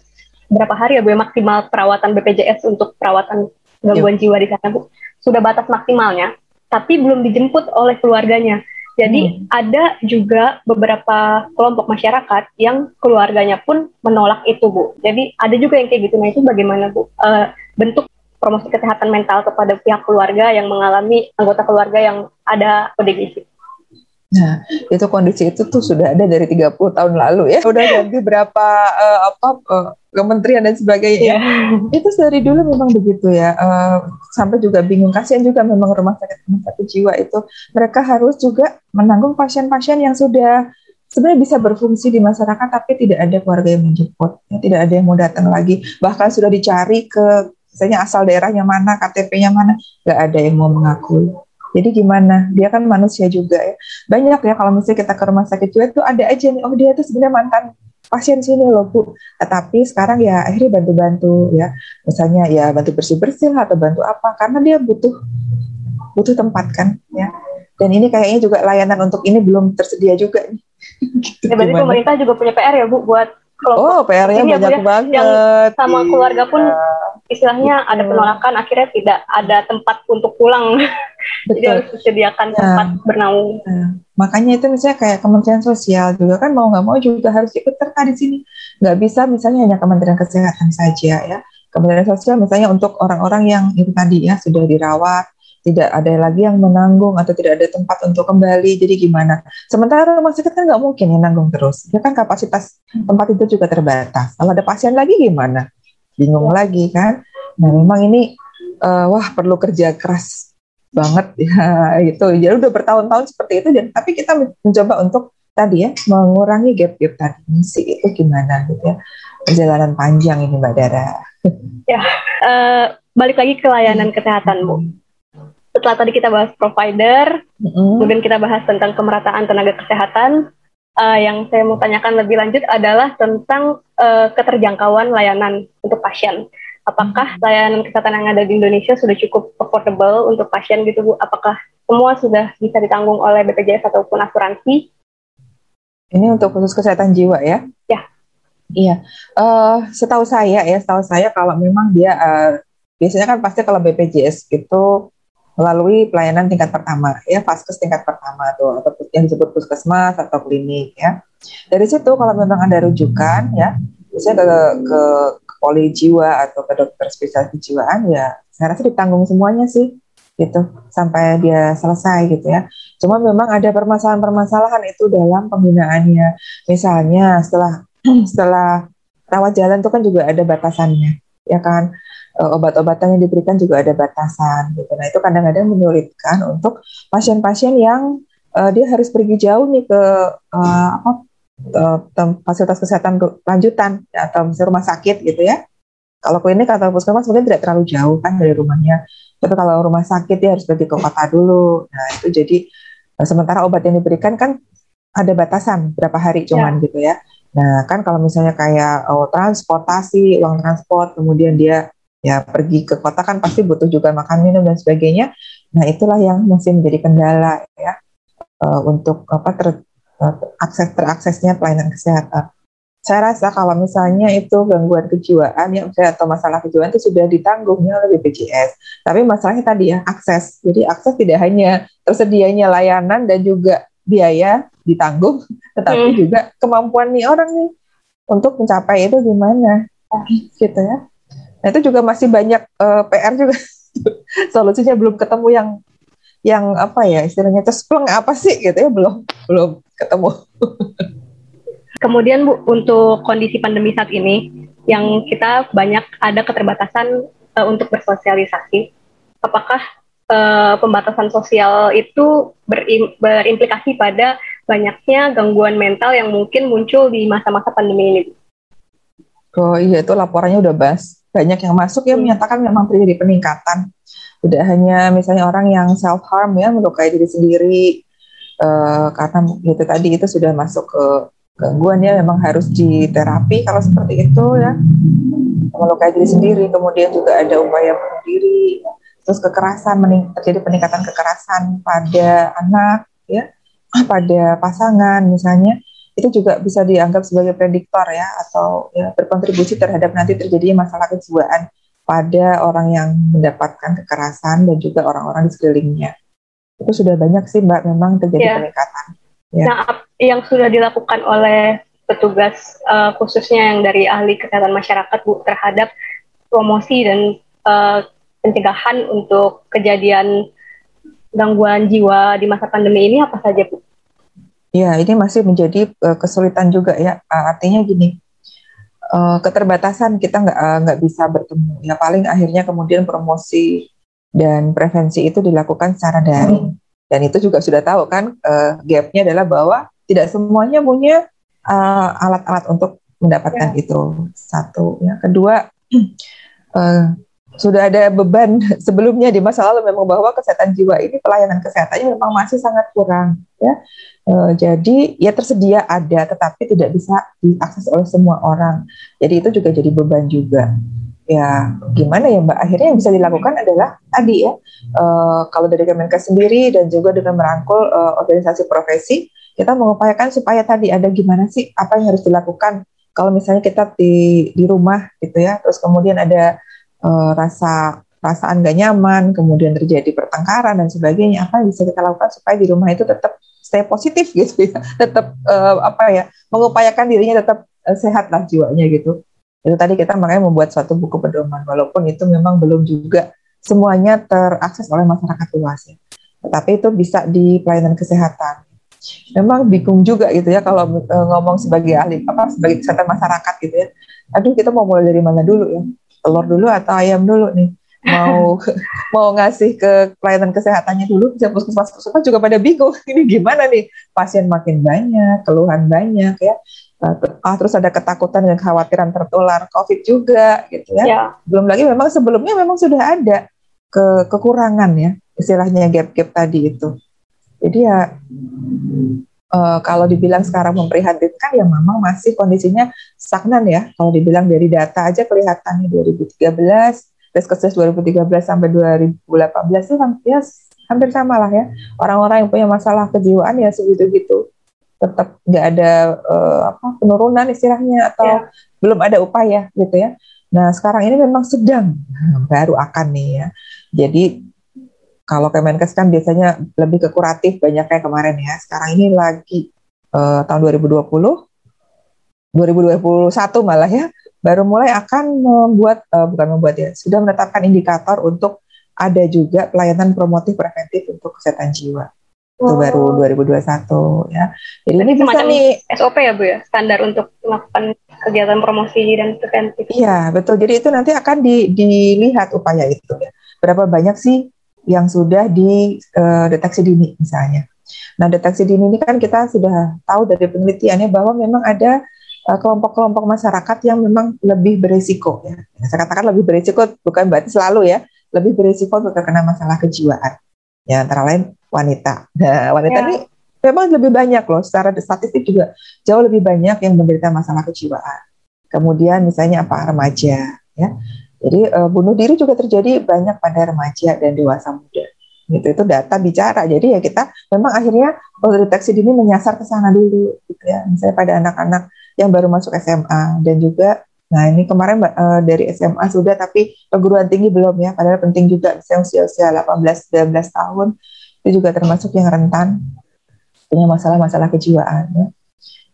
berapa hari ya bu ya, maksimal perawatan BPJS untuk perawatan gangguan jiwa di sana bu sudah batas maksimalnya, tapi belum dijemput oleh keluarganya. Jadi hmm. ada juga beberapa kelompok masyarakat yang keluarganya pun menolak itu, Bu. Jadi ada juga yang kayak gitu. Nah itu bagaimana, Bu? Uh, bentuk promosi kesehatan mental kepada pihak keluarga yang mengalami anggota keluarga yang ada ODGJ. Nah, itu kondisi itu tuh sudah ada dari 30 tahun lalu ya. Udah ganti berapa uh, apa uh, kementerian dan sebagainya. Yeah. Itu dari dulu memang begitu ya. Uh, sampai juga bingung kasihan juga memang rumah sakit rumah sakit jiwa itu mereka harus juga menanggung pasien-pasien yang sudah sebenarnya bisa berfungsi di masyarakat tapi tidak ada keluarga yang menjemput, ya, tidak ada yang mau datang lagi. Bahkan sudah dicari ke misalnya asal daerahnya mana, KTP-nya mana, nggak ada yang mau mengakui. Jadi gimana? Dia kan manusia juga ya. Banyak ya kalau misalnya kita ke rumah sakit jiwa itu ada aja nih, oh dia tuh sebenarnya mantan pasien sini loh bu. Tapi sekarang ya akhirnya bantu-bantu ya. Misalnya ya bantu bersih-bersih atau bantu apa. Karena dia butuh butuh tempat kan ya. Dan ini kayaknya juga layanan untuk ini belum tersedia juga nih. gitu, ya, berarti pemerintah juga punya PR ya bu buat oh PR-nya banyak ya, banget. Yang sama keluarga pun istilahnya ada penolakan akhirnya tidak ada tempat untuk pulang Betul. jadi harus disediakan ya. tempat bernaung ya. makanya itu misalnya kayak Kementerian Sosial juga kan mau nggak mau juga harus ikut serta di sini nggak bisa misalnya hanya Kementerian Kesehatan saja ya Kementerian Sosial misalnya untuk orang-orang yang itu tadi ya sudah dirawat tidak ada lagi yang menanggung atau tidak ada tempat untuk kembali jadi gimana sementara rumah sakit kan nggak mungkin yang nanggung terus ya kan kapasitas tempat itu juga terbatas kalau ada pasien lagi gimana bingung ya. lagi kan. Nah memang ini uh, wah perlu kerja keras banget ya itu. Ya udah bertahun-tahun seperti itu dan tapi kita mencoba untuk tadi ya mengurangi gap-gap tadi misi itu gimana gitu ya perjalanan panjang ini Mbak Dara. Ya, uh, balik lagi ke layanan kesehatan Bu. Setelah tadi kita bahas provider, mm-hmm. kemudian kita bahas tentang kemerataan tenaga kesehatan. Uh, yang saya mau tanyakan lebih lanjut adalah tentang uh, keterjangkauan layanan untuk pasien. Apakah layanan kesehatan yang ada di Indonesia sudah cukup affordable untuk pasien gitu Bu? Apakah semua sudah bisa ditanggung oleh BPJS ataupun asuransi? Ini untuk khusus kesehatan jiwa ya? Ya. Iya. Uh, setahu saya ya, setahu saya kalau memang dia uh, biasanya kan pasti kalau BPJS itu melalui pelayanan tingkat pertama ya vaskes tingkat pertama tuh atau yang disebut puskesmas atau klinik ya dari situ kalau memang ada rujukan ya biasanya ke, ke, ke poli jiwa atau ke dokter spesialis kejiwaan ya saya rasa ditanggung semuanya sih gitu sampai dia selesai gitu ya. Cuma memang ada permasalahan-permasalahan itu dalam pembinaannya. Misalnya setelah setelah rawat jalan itu kan juga ada batasannya, ya kan. E, obat-obatan yang diberikan juga ada batasan gitu. Nah itu kadang-kadang menyulitkan untuk pasien-pasien yang uh, dia harus pergi jauh nih ke uh, apa uh, fasilitas kesehatan lanjutan atau misalnya rumah sakit gitu ya. Kalau klinik atau puskesmas mungkin tidak terlalu jauh kan dari rumahnya. Tapi kalau rumah sakit dia harus pergi ke kota dulu. Nah itu jadi eh, sementara obat yang diberikan kan ada batasan berapa hari cuman ya. gitu ya. Nah kan kalau misalnya kayak oh, transportasi, uang transport, kemudian dia ya pergi ke kota kan pasti butuh juga makan minum dan sebagainya. Nah itulah yang masih menjadi kendala ya uh, untuk apa ter, uh, akses teraksesnya pelayanan kesehatan saya rasa kalau misalnya itu gangguan kejiwaan ya atau masalah kejiwaan itu sudah ditanggungnya oleh BPJS. Tapi masalahnya tadi ya akses. Jadi akses tidak hanya tersedianya layanan dan juga biaya ditanggung, tetapi hmm. juga kemampuan nih orang nih untuk mencapai itu gimana, gitu ya. Nah itu juga masih banyak uh, eh, PR juga. Solusinya belum ketemu yang yang apa ya istilahnya cespleng apa sih gitu ya belum belum ketemu. Kemudian Bu, untuk kondisi pandemi saat ini, yang kita banyak ada keterbatasan uh, untuk bersosialisasi. Apakah uh, pembatasan sosial itu berim berimplikasi pada banyaknya gangguan mental yang mungkin muncul di masa-masa pandemi ini? Oh iya, itu laporannya udah bahas. Banyak yang masuk ya hmm. menyatakan memang terjadi peningkatan. Tidak hanya misalnya orang yang self harm ya melukai diri sendiri uh, karena itu tadi itu sudah masuk ke gangguan ya memang harus diterapi kalau seperti itu ya melukai diri sendiri kemudian juga ada upaya bunuh diri terus kekerasan terjadi peningkatan kekerasan pada anak ya pada pasangan misalnya itu juga bisa dianggap sebagai prediktor ya atau ya berkontribusi terhadap nanti terjadinya masalah kejiwaan pada orang yang mendapatkan kekerasan dan juga orang-orang di sekelilingnya itu sudah banyak sih mbak memang terjadi yeah. peningkatan Ya. Nah, yang sudah dilakukan oleh petugas uh, khususnya yang dari ahli kesehatan masyarakat Bu terhadap promosi dan uh, pencegahan untuk kejadian gangguan jiwa di masa pandemi ini apa saja Bu? Ya, ini masih menjadi uh, kesulitan juga ya. Uh, artinya gini, uh, keterbatasan kita nggak uh, nggak bisa bertemu. Ya paling akhirnya kemudian promosi dan prevensi itu dilakukan secara daring. Dan itu juga sudah tahu kan uh, gapnya adalah bahwa tidak semuanya punya uh, alat-alat untuk mendapatkan ya. itu satu. Ya kedua uh, sudah ada beban sebelumnya di masa lalu memang bahwa kesehatan jiwa ini pelayanan kesehatannya memang masih sangat kurang ya. Uh, jadi ya tersedia ada tetapi tidak bisa diakses oleh semua orang. Jadi itu juga jadi beban juga. Ya gimana ya Mbak? Akhirnya yang bisa dilakukan adalah tadi ya uh, kalau dari Kemenkes sendiri dan juga dengan merangkul uh, organisasi profesi kita mengupayakan supaya tadi ada gimana sih apa yang harus dilakukan. Kalau misalnya kita di di rumah gitu ya terus kemudian ada uh, rasa perasaan gak nyaman kemudian terjadi pertengkaran dan sebagainya apa yang bisa kita lakukan supaya di rumah itu tetap stay positif gitu ya tetap uh, apa ya mengupayakan dirinya tetap uh, sehat lah jiwanya gitu itu tadi kita makanya membuat suatu buku pedoman, walaupun itu memang belum juga semuanya terakses oleh masyarakat luas ya. Tetapi itu bisa di pelayanan kesehatan. Memang bingung juga gitu ya kalau e, ngomong sebagai ahli apa sebagai kesehatan masyarakat gitu ya. Aduh kita mau mulai dari mana dulu ya? Telur dulu atau ayam dulu nih? mau mau ngasih ke pelayanan kesehatannya dulu bisa puskesmas puskesmas juga pada bingung ini gimana nih pasien makin banyak keluhan banyak ya ah, terus ada ketakutan dan kekhawatiran tertular COVID juga gitu ya. ya. Belum lagi memang sebelumnya memang sudah ada ke kekurangan ya istilahnya gap-gap tadi itu. Jadi ya uh, kalau dibilang sekarang memprihatinkan ya memang masih kondisinya stagnan ya. Kalau dibilang dari data aja kelihatannya 2013, Deskes 2013 sampai 2018 itu ya hampir sama lah ya. Orang-orang yang punya masalah kejiwaan ya segitu-gitu tetap nggak ada uh, apa penurunan istilahnya atau yeah. belum ada upaya gitu ya. Nah sekarang ini memang sedang baru akan nih ya. Jadi kalau Kemenkes kan biasanya lebih ke kuratif banyak kayak kemarin ya. Sekarang ini lagi uh, tahun 2020, 2021 malah ya baru mulai akan membuat uh, bukan membuat ya sudah menetapkan indikator untuk ada juga pelayanan promotif preventif untuk kesehatan jiwa itu baru 2021 ya. Jadi ini bisa nih SOP ya Bu ya, standar untuk melakukan kegiatan promosi dan preventif. Iya, betul. Jadi itu nanti akan di, dilihat upaya itu ya. Berapa banyak sih yang sudah dideteksi uh, dini misalnya. Nah, deteksi dini ini kan kita sudah tahu dari penelitiannya bahwa memang ada eh, kelompok-kelompok uh, masyarakat yang memang lebih berisiko ya. Saya katakan lebih berisiko bukan berarti selalu ya, lebih berisiko untuk terkena masalah kejiwaan. Ya, antara lain wanita. Nah, wanita ya. ini memang lebih banyak loh, secara statistik juga jauh lebih banyak yang menderita masalah kejiwaan. Kemudian misalnya apa remaja, ya. Jadi uh, bunuh diri juga terjadi banyak pada remaja dan dewasa muda. Gitu itu data bicara. Jadi ya kita memang akhirnya kalau deteksi dini menyasar ke sana dulu, gitu ya. Misalnya pada anak-anak yang baru masuk SMA dan juga Nah ini kemarin uh, dari SMA sudah tapi perguruan tinggi belum ya, padahal penting juga misalnya usia-usia 18-19 tahun itu juga termasuk yang rentan punya masalah-masalah kejiwaan ya.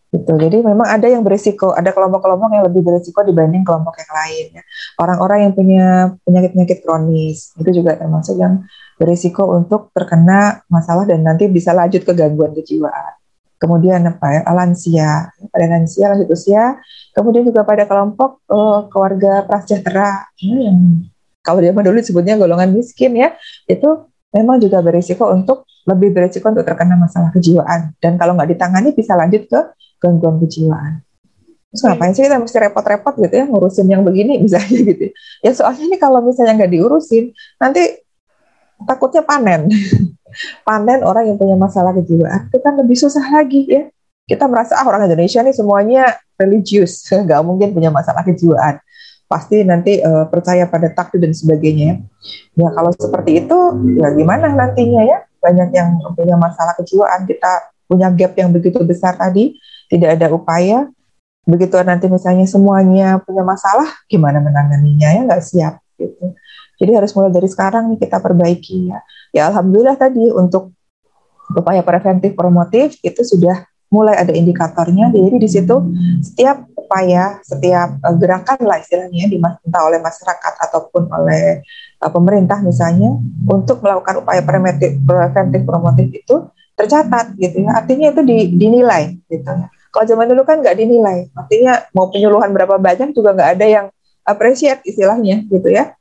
Gitu. Jadi memang ada yang berisiko ada kelompok-kelompok yang lebih berisiko dibanding kelompok yang lain ya. orang-orang yang punya penyakit-penyakit kronis itu juga termasuk yang berisiko untuk terkena masalah dan nanti bisa lanjut ke gangguan kejiwaan. Kemudian apa ya? Lansia. Pada lansia lanjut usia. Kemudian juga pada kelompok uh, keluarga prasejahtera ya, yang kalau zaman dulu disebutnya golongan miskin ya itu memang juga berisiko untuk lebih berisiko untuk terkena masalah kejiwaan dan kalau nggak ditangani bisa lanjut ke gangguan kejiwaan. Terus ngapain sih kita mesti repot-repot gitu ya ngurusin yang begini misalnya gitu. Ya soalnya ini kalau misalnya nggak diurusin nanti takutnya panen. panen orang yang punya masalah kejiwaan itu kan lebih susah lagi ya. Kita merasa ah orang Indonesia nih semuanya religius, nggak mungkin punya masalah kejiwaan pasti nanti uh, percaya pada takdir dan sebagainya. Ya kalau seperti itu ya gimana nantinya ya banyak yang punya masalah kejiwaan kita punya gap yang begitu besar tadi tidak ada upaya begitu nanti misalnya semuanya punya masalah gimana menanganinya ya nggak siap gitu. Jadi harus mulai dari sekarang nih kita perbaiki ya. Ya alhamdulillah tadi untuk upaya preventif promotif itu sudah mulai ada indikatornya. Jadi di situ setiap upaya, setiap uh, gerakan lah istilahnya entah oleh masyarakat ataupun oleh uh, pemerintah misalnya untuk melakukan upaya preventif, preventif promotif itu tercatat gitu ya. Artinya itu di, dinilai gitu ya. Kalau zaman dulu kan nggak dinilai, artinya mau penyuluhan berapa banyak juga nggak ada yang appreciate istilahnya gitu ya.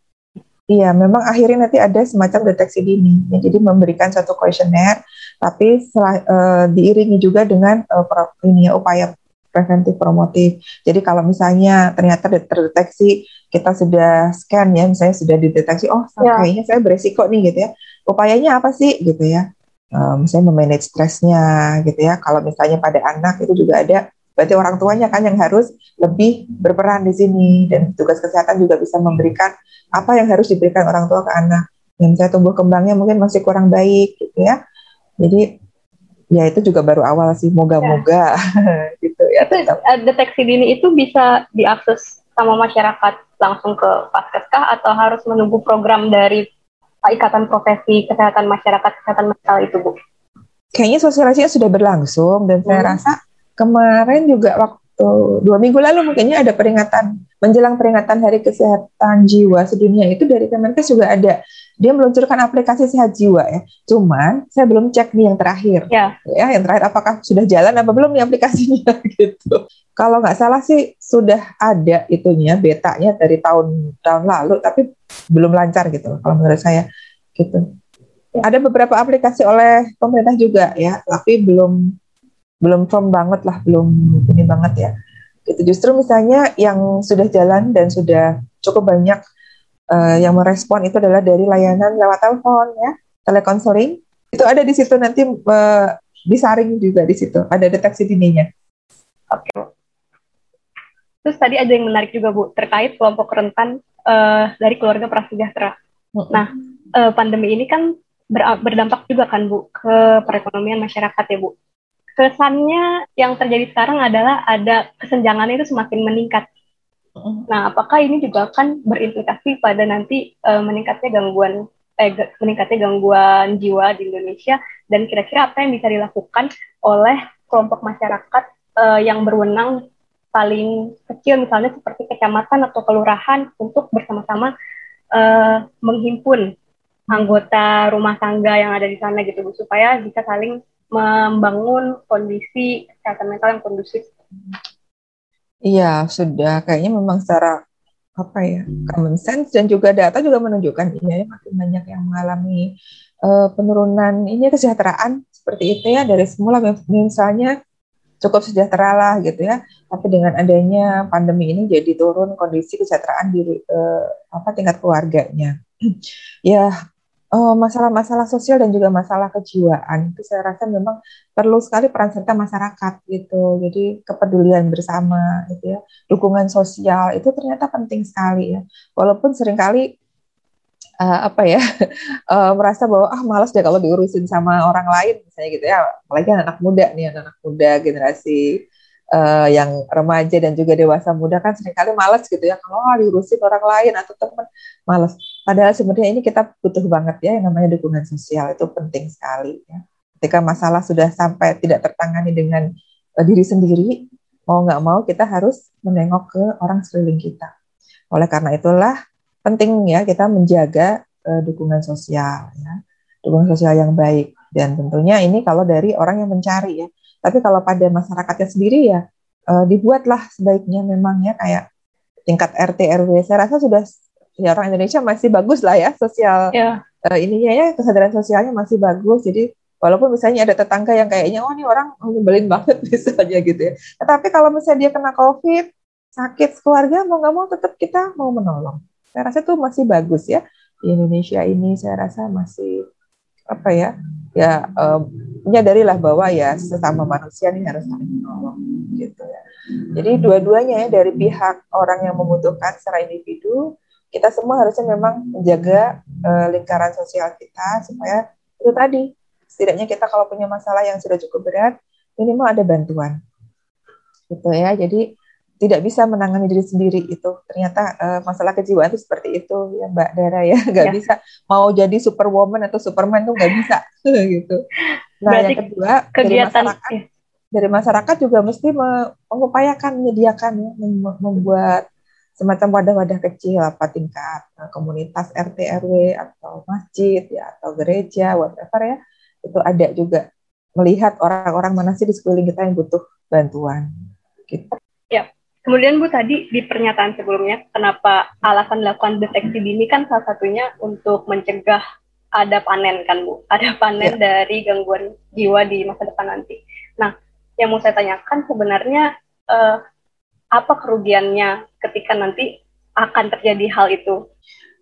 Iya, memang akhirnya nanti ada semacam deteksi dini. Ya, jadi memberikan satu kuesioner, tapi setelah, uh, diiringi juga dengan uh, ini ya, upaya preventif promotif. Jadi kalau misalnya ternyata terdeteksi kita sudah scan ya, misalnya sudah dideteksi, oh ya. kayaknya saya beresiko nih gitu ya. Upayanya apa sih gitu ya? Uh, misalnya memanage stresnya gitu ya. Kalau misalnya pada anak itu juga ada berarti orang tuanya kan yang harus lebih berperan di sini dan tugas kesehatan juga bisa memberikan apa yang harus diberikan orang tua ke anak. Yang saya tumbuh kembangnya mungkin masih kurang baik gitu ya. Jadi ya itu juga baru awal sih moga-moga ya. gitu ya. Itu, eh, deteksi dini itu bisa diakses sama masyarakat langsung ke Paskeskah atau harus menunggu program dari Ikatan Profesi Kesehatan Masyarakat Kesehatan Mental itu Bu? Kayaknya sosialisasinya sudah berlangsung dan hmm. saya rasa kemarin juga waktu dua minggu lalu mungkinnya ada peringatan menjelang peringatan Hari Kesehatan Jiwa sedunia itu dari Kemenkes juga ada dia meluncurkan aplikasi sehat jiwa ya. Cuman saya belum cek nih yang terakhir. Ya. ya yang terakhir apakah sudah jalan apa belum nih aplikasinya gitu. Kalau nggak salah sih sudah ada itunya betanya dari tahun tahun lalu tapi belum lancar gitu kalau menurut saya gitu. Ya. Ada beberapa aplikasi oleh pemerintah juga ya, tapi belum belum firm banget lah, belum ini banget ya. Itu justru misalnya yang sudah jalan dan sudah cukup banyak uh, yang merespon itu adalah dari layanan lewat telepon ya, telekonseling. Itu ada di situ nanti uh, disaring juga di situ, ada deteksi dininya. Oke. Terus tadi ada yang menarik juga Bu terkait kelompok rentan uh, dari keluarga prasejahtera. Mm-hmm. Nah, uh, pandemi ini kan ber, berdampak juga kan Bu ke perekonomian masyarakat ya Bu kesannya yang terjadi sekarang adalah ada kesenjangannya itu semakin meningkat. Nah, apakah ini juga akan berimplikasi pada nanti uh, meningkatnya gangguan eh, meningkatnya gangguan jiwa di Indonesia dan kira-kira apa yang bisa dilakukan oleh kelompok masyarakat uh, yang berwenang paling kecil misalnya seperti kecamatan atau kelurahan untuk bersama-sama uh, menghimpun anggota rumah tangga yang ada di sana gitu supaya bisa saling membangun kondisi kesehatan mental yang kondusif. Iya, sudah. Kayaknya memang secara apa ya common sense dan juga data juga menunjukkan iya ya makin banyak yang mengalami uh, penurunan ini kesejahteraan seperti itu ya dari semula misalnya cukup sejahtera lah gitu ya. Tapi dengan adanya pandemi ini jadi turun kondisi kesejahteraan di uh, apa tingkat keluarganya. Ya eh, masalah-masalah sosial dan juga masalah kejiwaan. Itu saya rasa memang perlu sekali peran serta masyarakat gitu. Jadi kepedulian bersama gitu ya, dukungan sosial itu ternyata penting sekali ya. Walaupun sering kali uh, apa ya uh, merasa bahwa ah malas deh kalau diurusin sama orang lain misalnya gitu ya, apalagi anak, -anak muda nih anak, -anak muda generasi uh, yang remaja dan juga dewasa muda kan sering kali malas gitu ya. Kalau oh, diurusin orang lain atau teman malas padahal sebenarnya ini kita butuh banget ya yang namanya dukungan sosial. Itu penting sekali ya. Ketika masalah sudah sampai tidak tertangani dengan uh, diri sendiri mau nggak mau kita harus menengok ke orang sekeliling kita. Oleh karena itulah penting ya kita menjaga uh, dukungan sosial ya. Dukungan sosial yang baik. Dan tentunya ini kalau dari orang yang mencari ya. Tapi kalau pada masyarakatnya sendiri ya uh, dibuatlah sebaiknya memang ya kayak tingkat RT RW. Saya rasa sudah ya orang Indonesia masih bagus lah ya sosial yeah. Ya. uh, ininya ya kesadaran sosialnya masih bagus. Jadi walaupun misalnya ada tetangga yang kayaknya oh ini orang nyebelin banget misalnya gitu ya. Tetapi kalau misalnya dia kena COVID, sakit keluarga mau nggak mau tetap kita mau menolong. Saya rasa itu masih bagus ya di Indonesia ini. Saya rasa masih apa ya ya um, menyadarilah bahwa ya sesama manusia ini harus saling menolong gitu ya. Jadi dua-duanya ya dari pihak orang yang membutuhkan secara individu, kita semua harusnya memang menjaga uh, lingkaran sosial kita supaya itu tadi setidaknya kita kalau punya masalah yang sudah cukup berat minimal ada bantuan gitu ya. Jadi tidak bisa menangani diri sendiri itu ternyata uh, masalah kejiwaan itu seperti itu ya Mbak Dara ya nggak ya. bisa mau jadi superwoman atau superman tuh nggak bisa gitu nah Berarti yang kedua kegiatan dari masyarakat ya. dari masyarakat juga mesti mengupayakan menyediakan ya membuat semacam wadah-wadah kecil apa tingkat uh, komunitas RT RW atau masjid ya atau gereja whatever ya itu ada juga melihat orang-orang mana sih di sekeliling kita yang butuh bantuan gitu. Ya, Kemudian Bu tadi di pernyataan sebelumnya kenapa alasan dilakukan deteksi dini kan salah satunya untuk mencegah ada panen kan Bu, ada panen ya. dari gangguan jiwa di masa depan nanti. Nah, yang mau saya tanyakan sebenarnya eh, apa kerugiannya ketika nanti akan terjadi hal itu?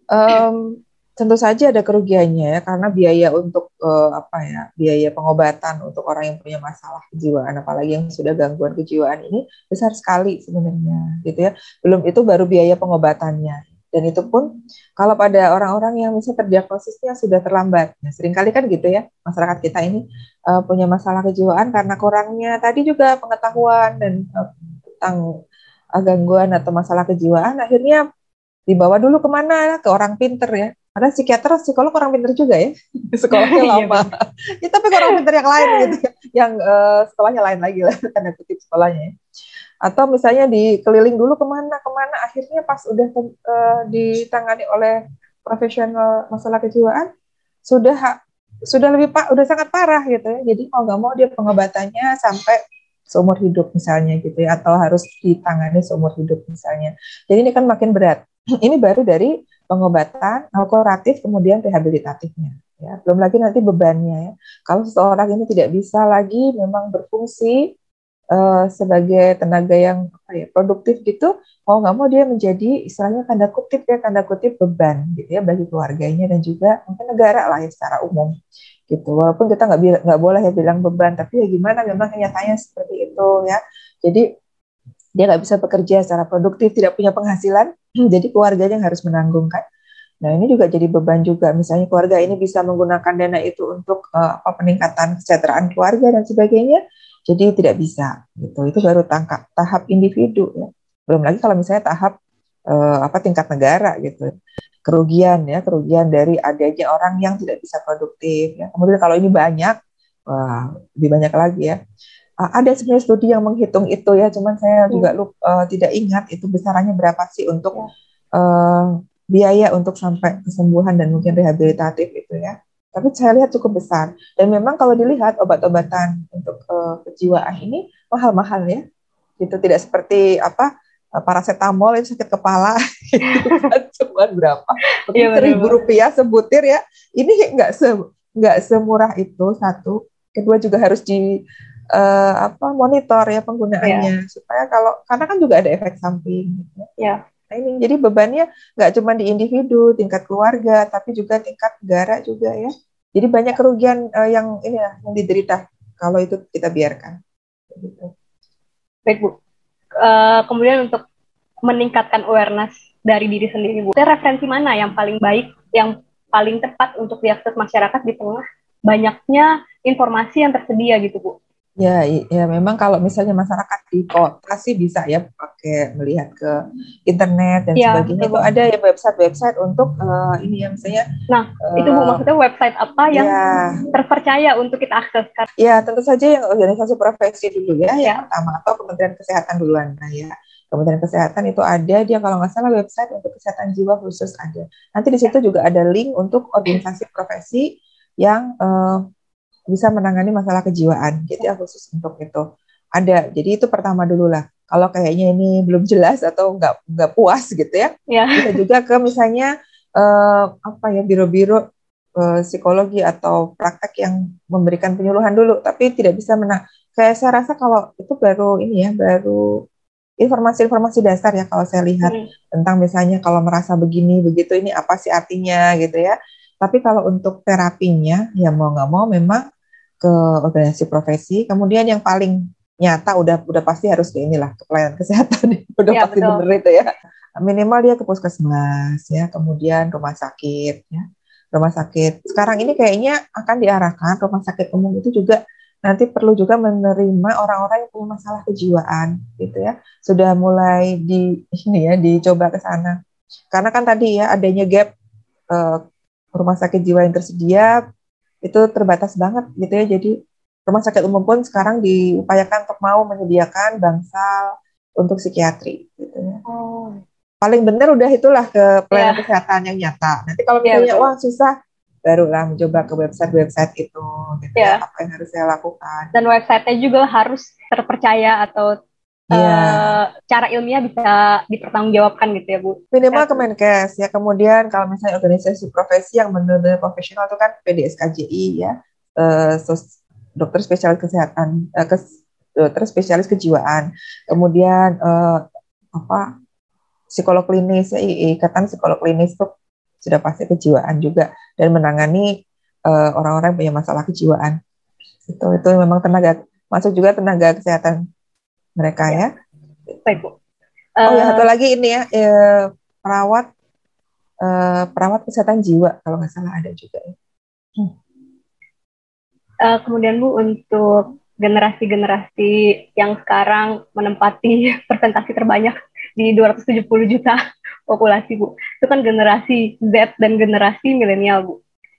Um, tentu saja ada kerugiannya ya karena biaya untuk uh, apa ya biaya pengobatan untuk orang yang punya masalah kejiwaan apalagi yang sudah gangguan kejiwaan ini besar sekali sebenarnya gitu ya. Belum itu baru biaya pengobatannya. Dan itu pun kalau pada orang-orang yang misalnya terdiagnosisnya sudah terlambat. Nah, sering kali kan gitu ya masyarakat kita ini uh, punya masalah kejiwaan karena kurangnya tadi juga pengetahuan dan uh, tentang gangguan atau masalah kejiwaan akhirnya dibawa dulu ke mana? Ke orang pinter ya. Ada psikiater psikolog orang pinter juga ya. Sekolahnya iya, lama. ya, tapi orang pinter yang lain gitu ya. Yang uh, sekolahnya lain lagi lah tanda kutip sekolahnya ya. atau misalnya dikeliling dulu ke mana ke mana akhirnya pas udah uh, ditangani oleh profesional masalah kejiwaan sudah sudah lebih pak udah sangat parah gitu ya. Jadi mau nggak mau dia pengobatannya sampai seumur hidup misalnya gitu ya atau harus ditangani seumur hidup misalnya. Jadi ini kan makin berat. Ini baru dari pengobatan kuratif kemudian rehabilitatifnya ya. Belum lagi nanti bebannya ya. Kalau seseorang ini tidak bisa lagi memang berfungsi uh, sebagai tenaga yang apa ya, produktif gitu, mau nggak mau dia menjadi istilahnya tanda kutip ya tanda kutip beban gitu ya bagi keluarganya dan juga mungkin negara lah ya secara umum gitu. Walaupun kita nggak nggak boleh ya bilang beban, tapi ya gimana memang kenyataannya seperti itu ya. Jadi dia nggak bisa bekerja secara produktif, tidak punya penghasilan, jadi keluarganya yang harus menanggung kan. Nah ini juga jadi beban juga. Misalnya keluarga ini bisa menggunakan dana itu untuk uh, apa peningkatan kesejahteraan keluarga dan sebagainya jadi tidak bisa gitu. Itu baru tangkap tahap individu ya. Belum lagi kalau misalnya tahap uh, apa tingkat negara gitu. Kerugian ya, kerugian dari adanya orang yang tidak bisa produktif ya. Kemudian kalau ini banyak wah, lebih banyak lagi ya. Uh, ada sebenarnya studi yang menghitung itu ya, cuman saya hmm. juga lupa, uh, tidak ingat itu besarannya berapa sih untuk uh, biaya untuk sampai kesembuhan dan mungkin rehabilitatif itu ya tapi saya lihat cukup besar. Dan memang kalau dilihat obat-obatan untuk uh, kejiwaan ini mahal-mahal ya. Gitu tidak seperti apa paracetamol itu sakit kepala itu kan cuma berapa? Iya, seribu rupiah sebutir ya. Ini nggak se nggak semurah itu satu. Kedua juga harus di uh, apa monitor ya penggunaannya yeah. supaya kalau karena kan juga ada efek samping. Gitu. Ya. Nah ini jadi bebannya nggak cuma di individu, tingkat keluarga, tapi juga tingkat negara juga ya. Jadi banyak kerugian uh, yang ini ya, yang diderita kalau itu kita biarkan. Baik Bu. Uh, kemudian untuk meningkatkan awareness dari diri sendiri Bu, referensi mana yang paling baik, yang paling tepat untuk diakses masyarakat di tengah banyaknya informasi yang tersedia gitu Bu? Ya, ya memang kalau misalnya masyarakat di kota sih bisa ya pakai melihat ke internet dan ya, sebagainya. Itu ada ya website-website untuk uh, ini ya misalnya. Nah, uh, itu bu maksudnya website apa yang ya, terpercaya untuk kita akses? Ya, tentu saja yang organisasi profesi dulu ya, ya. yang pertama atau Kementerian Kesehatan duluan. Nah ya, Kementerian Kesehatan itu ada dia kalau nggak salah website untuk kesehatan jiwa khusus ada. Nanti di situ juga ada link untuk organisasi profesi yang uh, bisa menangani masalah kejiwaan. Gitu ya khusus untuk itu. Ada. Jadi itu pertama dulu lah kalau kayaknya ini belum jelas atau nggak nggak puas gitu ya, ya. bisa juga ke misalnya uh, apa ya biro-biro uh, psikologi atau praktek yang memberikan penyuluhan dulu. Tapi tidak bisa menang. Kayak saya rasa kalau itu baru ini ya baru informasi-informasi dasar ya kalau saya lihat. Hmm. tentang misalnya kalau merasa begini begitu ini apa sih artinya gitu ya. Tapi kalau untuk terapinya ya mau nggak mau memang ke organisasi profesi. Kemudian yang paling nyata udah udah pasti harus ke inilah ke pelayanan kesehatan. Udah ya, pasti betul. bener itu ya. Minimal dia ke puskesmas ya kemudian rumah sakit ya. Rumah sakit. Sekarang ini kayaknya akan diarahkan rumah sakit umum itu juga nanti perlu juga menerima orang-orang yang punya masalah kejiwaan gitu ya. Sudah mulai di ini ya dicoba ke sana. Karena kan tadi ya adanya gap uh, rumah sakit jiwa yang tersedia itu terbatas banget gitu ya. Jadi rumah sakit umum pun sekarang diupayakan untuk mau menyediakan bangsal untuk psikiatri gitu ya. Oh. Paling benar udah itulah ke pelayanan yeah. kesehatan yang nyata. Nanti kalau iya, misalnya yeah, wah susah barulah mencoba ke website-website itu gitu yeah. ya, apa yang harus saya lakukan. Dan websitenya juga harus terpercaya atau yeah. Iya. uh, cara ilmiah bisa dipertanggungjawabkan gitu ya Bu. Minimal Kemenkes ya. Kemudian kalau misalnya organisasi profesi yang benar-benar profesional itu kan PDSKJI ya, uh, sos, dokter spesialis kesehatan, uh, kes, dokter spesialis kejiwaan. Kemudian uh, apa psikolog klinis ya, ikatan psikolog klinis itu sudah pasti kejiwaan juga dan menangani orang-orang uh, yang punya masalah kejiwaan. Itu itu memang tenaga masuk juga tenaga kesehatan mereka ya. Baik Bu. Oh ya satu eh, lagi ini ya eh, perawat eh, perawat kesehatan jiwa kalau nggak salah ada juga ya. Hmm. Uh, kemudian Bu untuk generasi-generasi yang sekarang menempati presentasi terbanyak di 270 juta populasi Bu. Itu kan generasi Z dan generasi milenial Bu.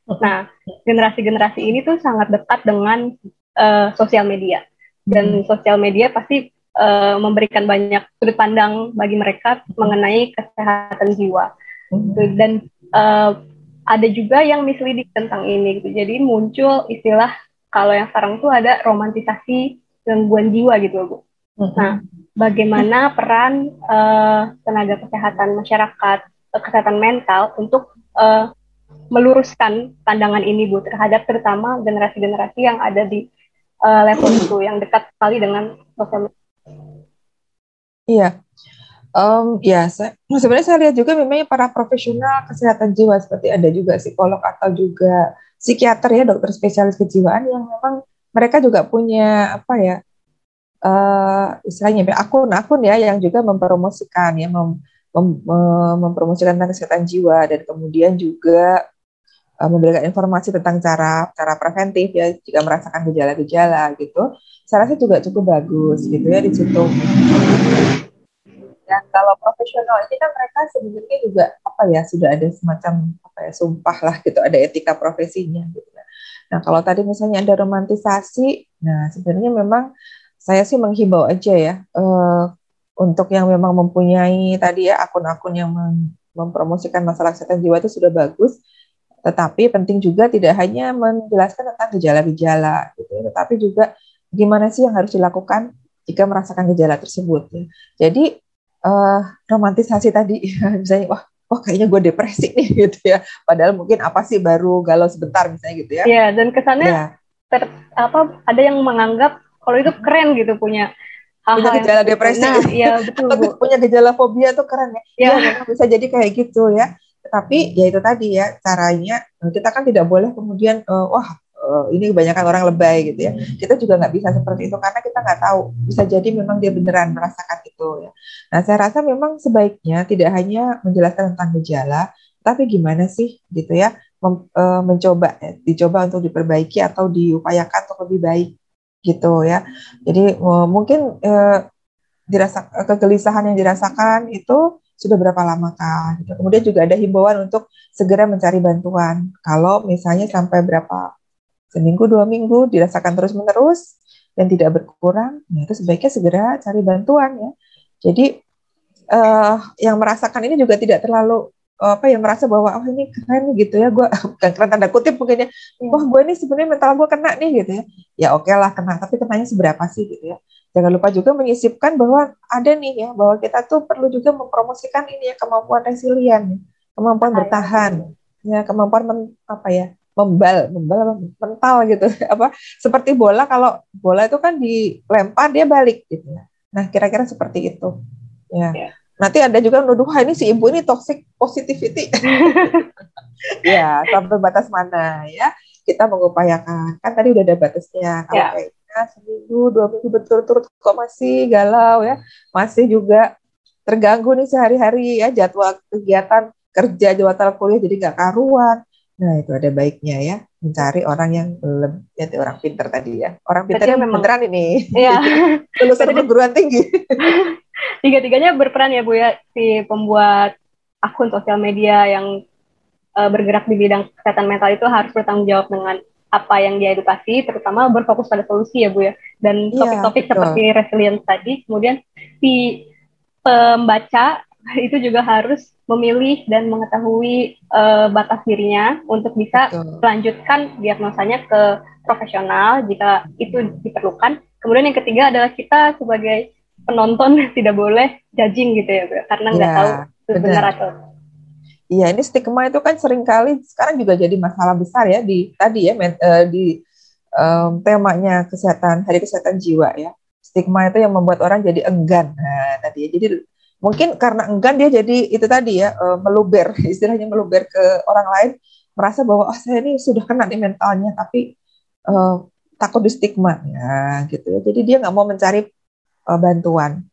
Nah, generasi-generasi ini tuh sangat dekat dengan uh, sosial media. Dan hmm. sosial media pasti uh, memberikan banyak sudut pandang bagi mereka mengenai kesehatan jiwa. Hmm. Dan uh, ada juga yang misleading tentang ini gitu. Jadi muncul istilah kalau yang sekarang tuh ada romantisasi gangguan jiwa gitu, Bu. Hmm. Nah, bagaimana peran uh, tenaga kesehatan masyarakat, kesehatan mental untuk uh, meluruskan pandangan ini Bu terhadap terutama generasi-generasi yang ada di uh, level itu yang dekat sekali dengan sosial media. Iya. Um, ya, saya, sebenarnya saya lihat juga memang para profesional kesehatan jiwa seperti ada juga psikolog atau juga psikiater ya dokter spesialis kejiwaan yang memang mereka juga punya apa ya uh, istilahnya akun-akun ya yang juga mempromosikan ya mem, mem, mempromosikan tentang kesehatan jiwa dan kemudian juga uh, memberikan informasi tentang cara cara preventif ya jika merasakan gejala-gejala gitu. Saya rasa juga cukup bagus gitu ya di situ. Dan kalau profesional ini kan mereka sebenarnya juga apa ya sudah ada semacam apa ya sumpah lah gitu ada etika profesinya gitu. Nah kalau tadi misalnya ada romantisasi, nah sebenarnya memang saya sih menghimbau aja ya uh, untuk yang memang mempunyai tadi ya akun-akun yang mem mempromosikan masalah kesehatan jiwa itu sudah bagus tetapi penting juga tidak hanya menjelaskan tentang gejala-gejala, gitu, ya, tetapi juga gimana sih yang harus dilakukan jika merasakan gejala tersebut. Ya. Jadi uh, romantisasi tadi, misalnya wah, wah kayaknya gue depresi nih gitu ya. Padahal mungkin apa sih baru galau sebentar misalnya gitu ya. Iya dan kesannya ya. ter, apa ada yang menganggap kalau itu keren gitu punya punya gejala depresi, nah, iya betul bu. punya gejala fobia tuh keren ya. Iya, ya, bisa jadi kayak gitu ya. Tapi ya itu tadi ya caranya eh, kita kan tidak boleh kemudian uh, wah uh, ini kebanyakan orang lebay gitu ya. Kita juga nggak bisa seperti itu karena kita nggak tahu bisa jadi memang dia beneran merasakan itu ya. Nah saya rasa memang sebaiknya tidak hanya menjelaskan tentang gejala, tapi gimana sih gitu ya mem, uh, mencoba ya, dicoba untuk diperbaiki atau diupayakan untuk lebih baik gitu ya. Jadi uh, mungkin uh, dirasa kegelisahan yang dirasakan itu sudah berapa lama kah? Gitu. Kemudian juga ada himbauan untuk segera mencari bantuan. Kalau misalnya sampai berapa seminggu dua minggu dirasakan terus menerus dan tidak berkurang, ya itu sebaiknya segera cari bantuan ya. Jadi uh, yang merasakan ini juga tidak terlalu apa yang merasa bahwa oh ini keren gitu ya gue bukan keren tanda kutip mungkin ya wah gue ini sebenarnya mental gue kena nih gitu ya ya oke okay lah kena tapi kenanya seberapa sih gitu ya Jangan lupa juga menyisipkan bahwa ada nih ya, bahwa kita tuh perlu juga mempromosikan ini ya kemampuan resilient, kemampuan bertahan, ya kemampuan men, apa ya, membal, membal mental gitu. Apa seperti bola kalau bola itu kan dilempar dia balik gitu ya. Nah, kira-kira seperti itu. Ya. ya. Nanti ada juga nuduh, ini si ibu ini toxic positivity. ya, sampai batas mana ya? Kita mengupayakan. Kan tadi udah ada batasnya. Kalau ya. kayak seminggu dua minggu berturut-turut kok masih galau ya masih juga terganggu nih sehari-hari ya jadwal kegiatan kerja jadwal kuliah jadi nggak karuan nah itu ada baiknya ya mencari orang yang lebih ya orang pinter tadi ya orang pinter yang memang beneran ini iya. lulusan perguruan tinggi tiga-tiganya berperan ya bu ya si pembuat akun sosial media yang uh, bergerak di bidang kesehatan mental itu harus bertanggung jawab dengan apa yang dia edukasi, terutama berfokus pada solusi ya Bu ya. Dan iya, topik-topik yeah, seperti resilience tadi, kemudian si pembaca itu juga harus memilih dan mengetahui uh, batas dirinya untuk bisa betul. melanjutkan diagnosanya ke profesional jika itu diperlukan. Kemudian yang ketiga adalah kita sebagai penonton tidak boleh judging gitu ya, Bu, karena nggak yeah, tahu benar atau Iya, ini stigma itu kan sering kali sekarang juga jadi masalah besar ya di tadi ya men, uh, di um, temanya kesehatan hari kesehatan jiwa ya. Stigma itu yang membuat orang jadi enggan. Nah, tadi ya. Jadi mungkin karena enggan dia jadi itu tadi ya uh, meluber, istilahnya meluber ke orang lain, merasa bahwa oh saya ini sudah kena di mentalnya tapi uh, takut di stigma ya gitu ya. Jadi dia nggak mau mencari uh, bantuan.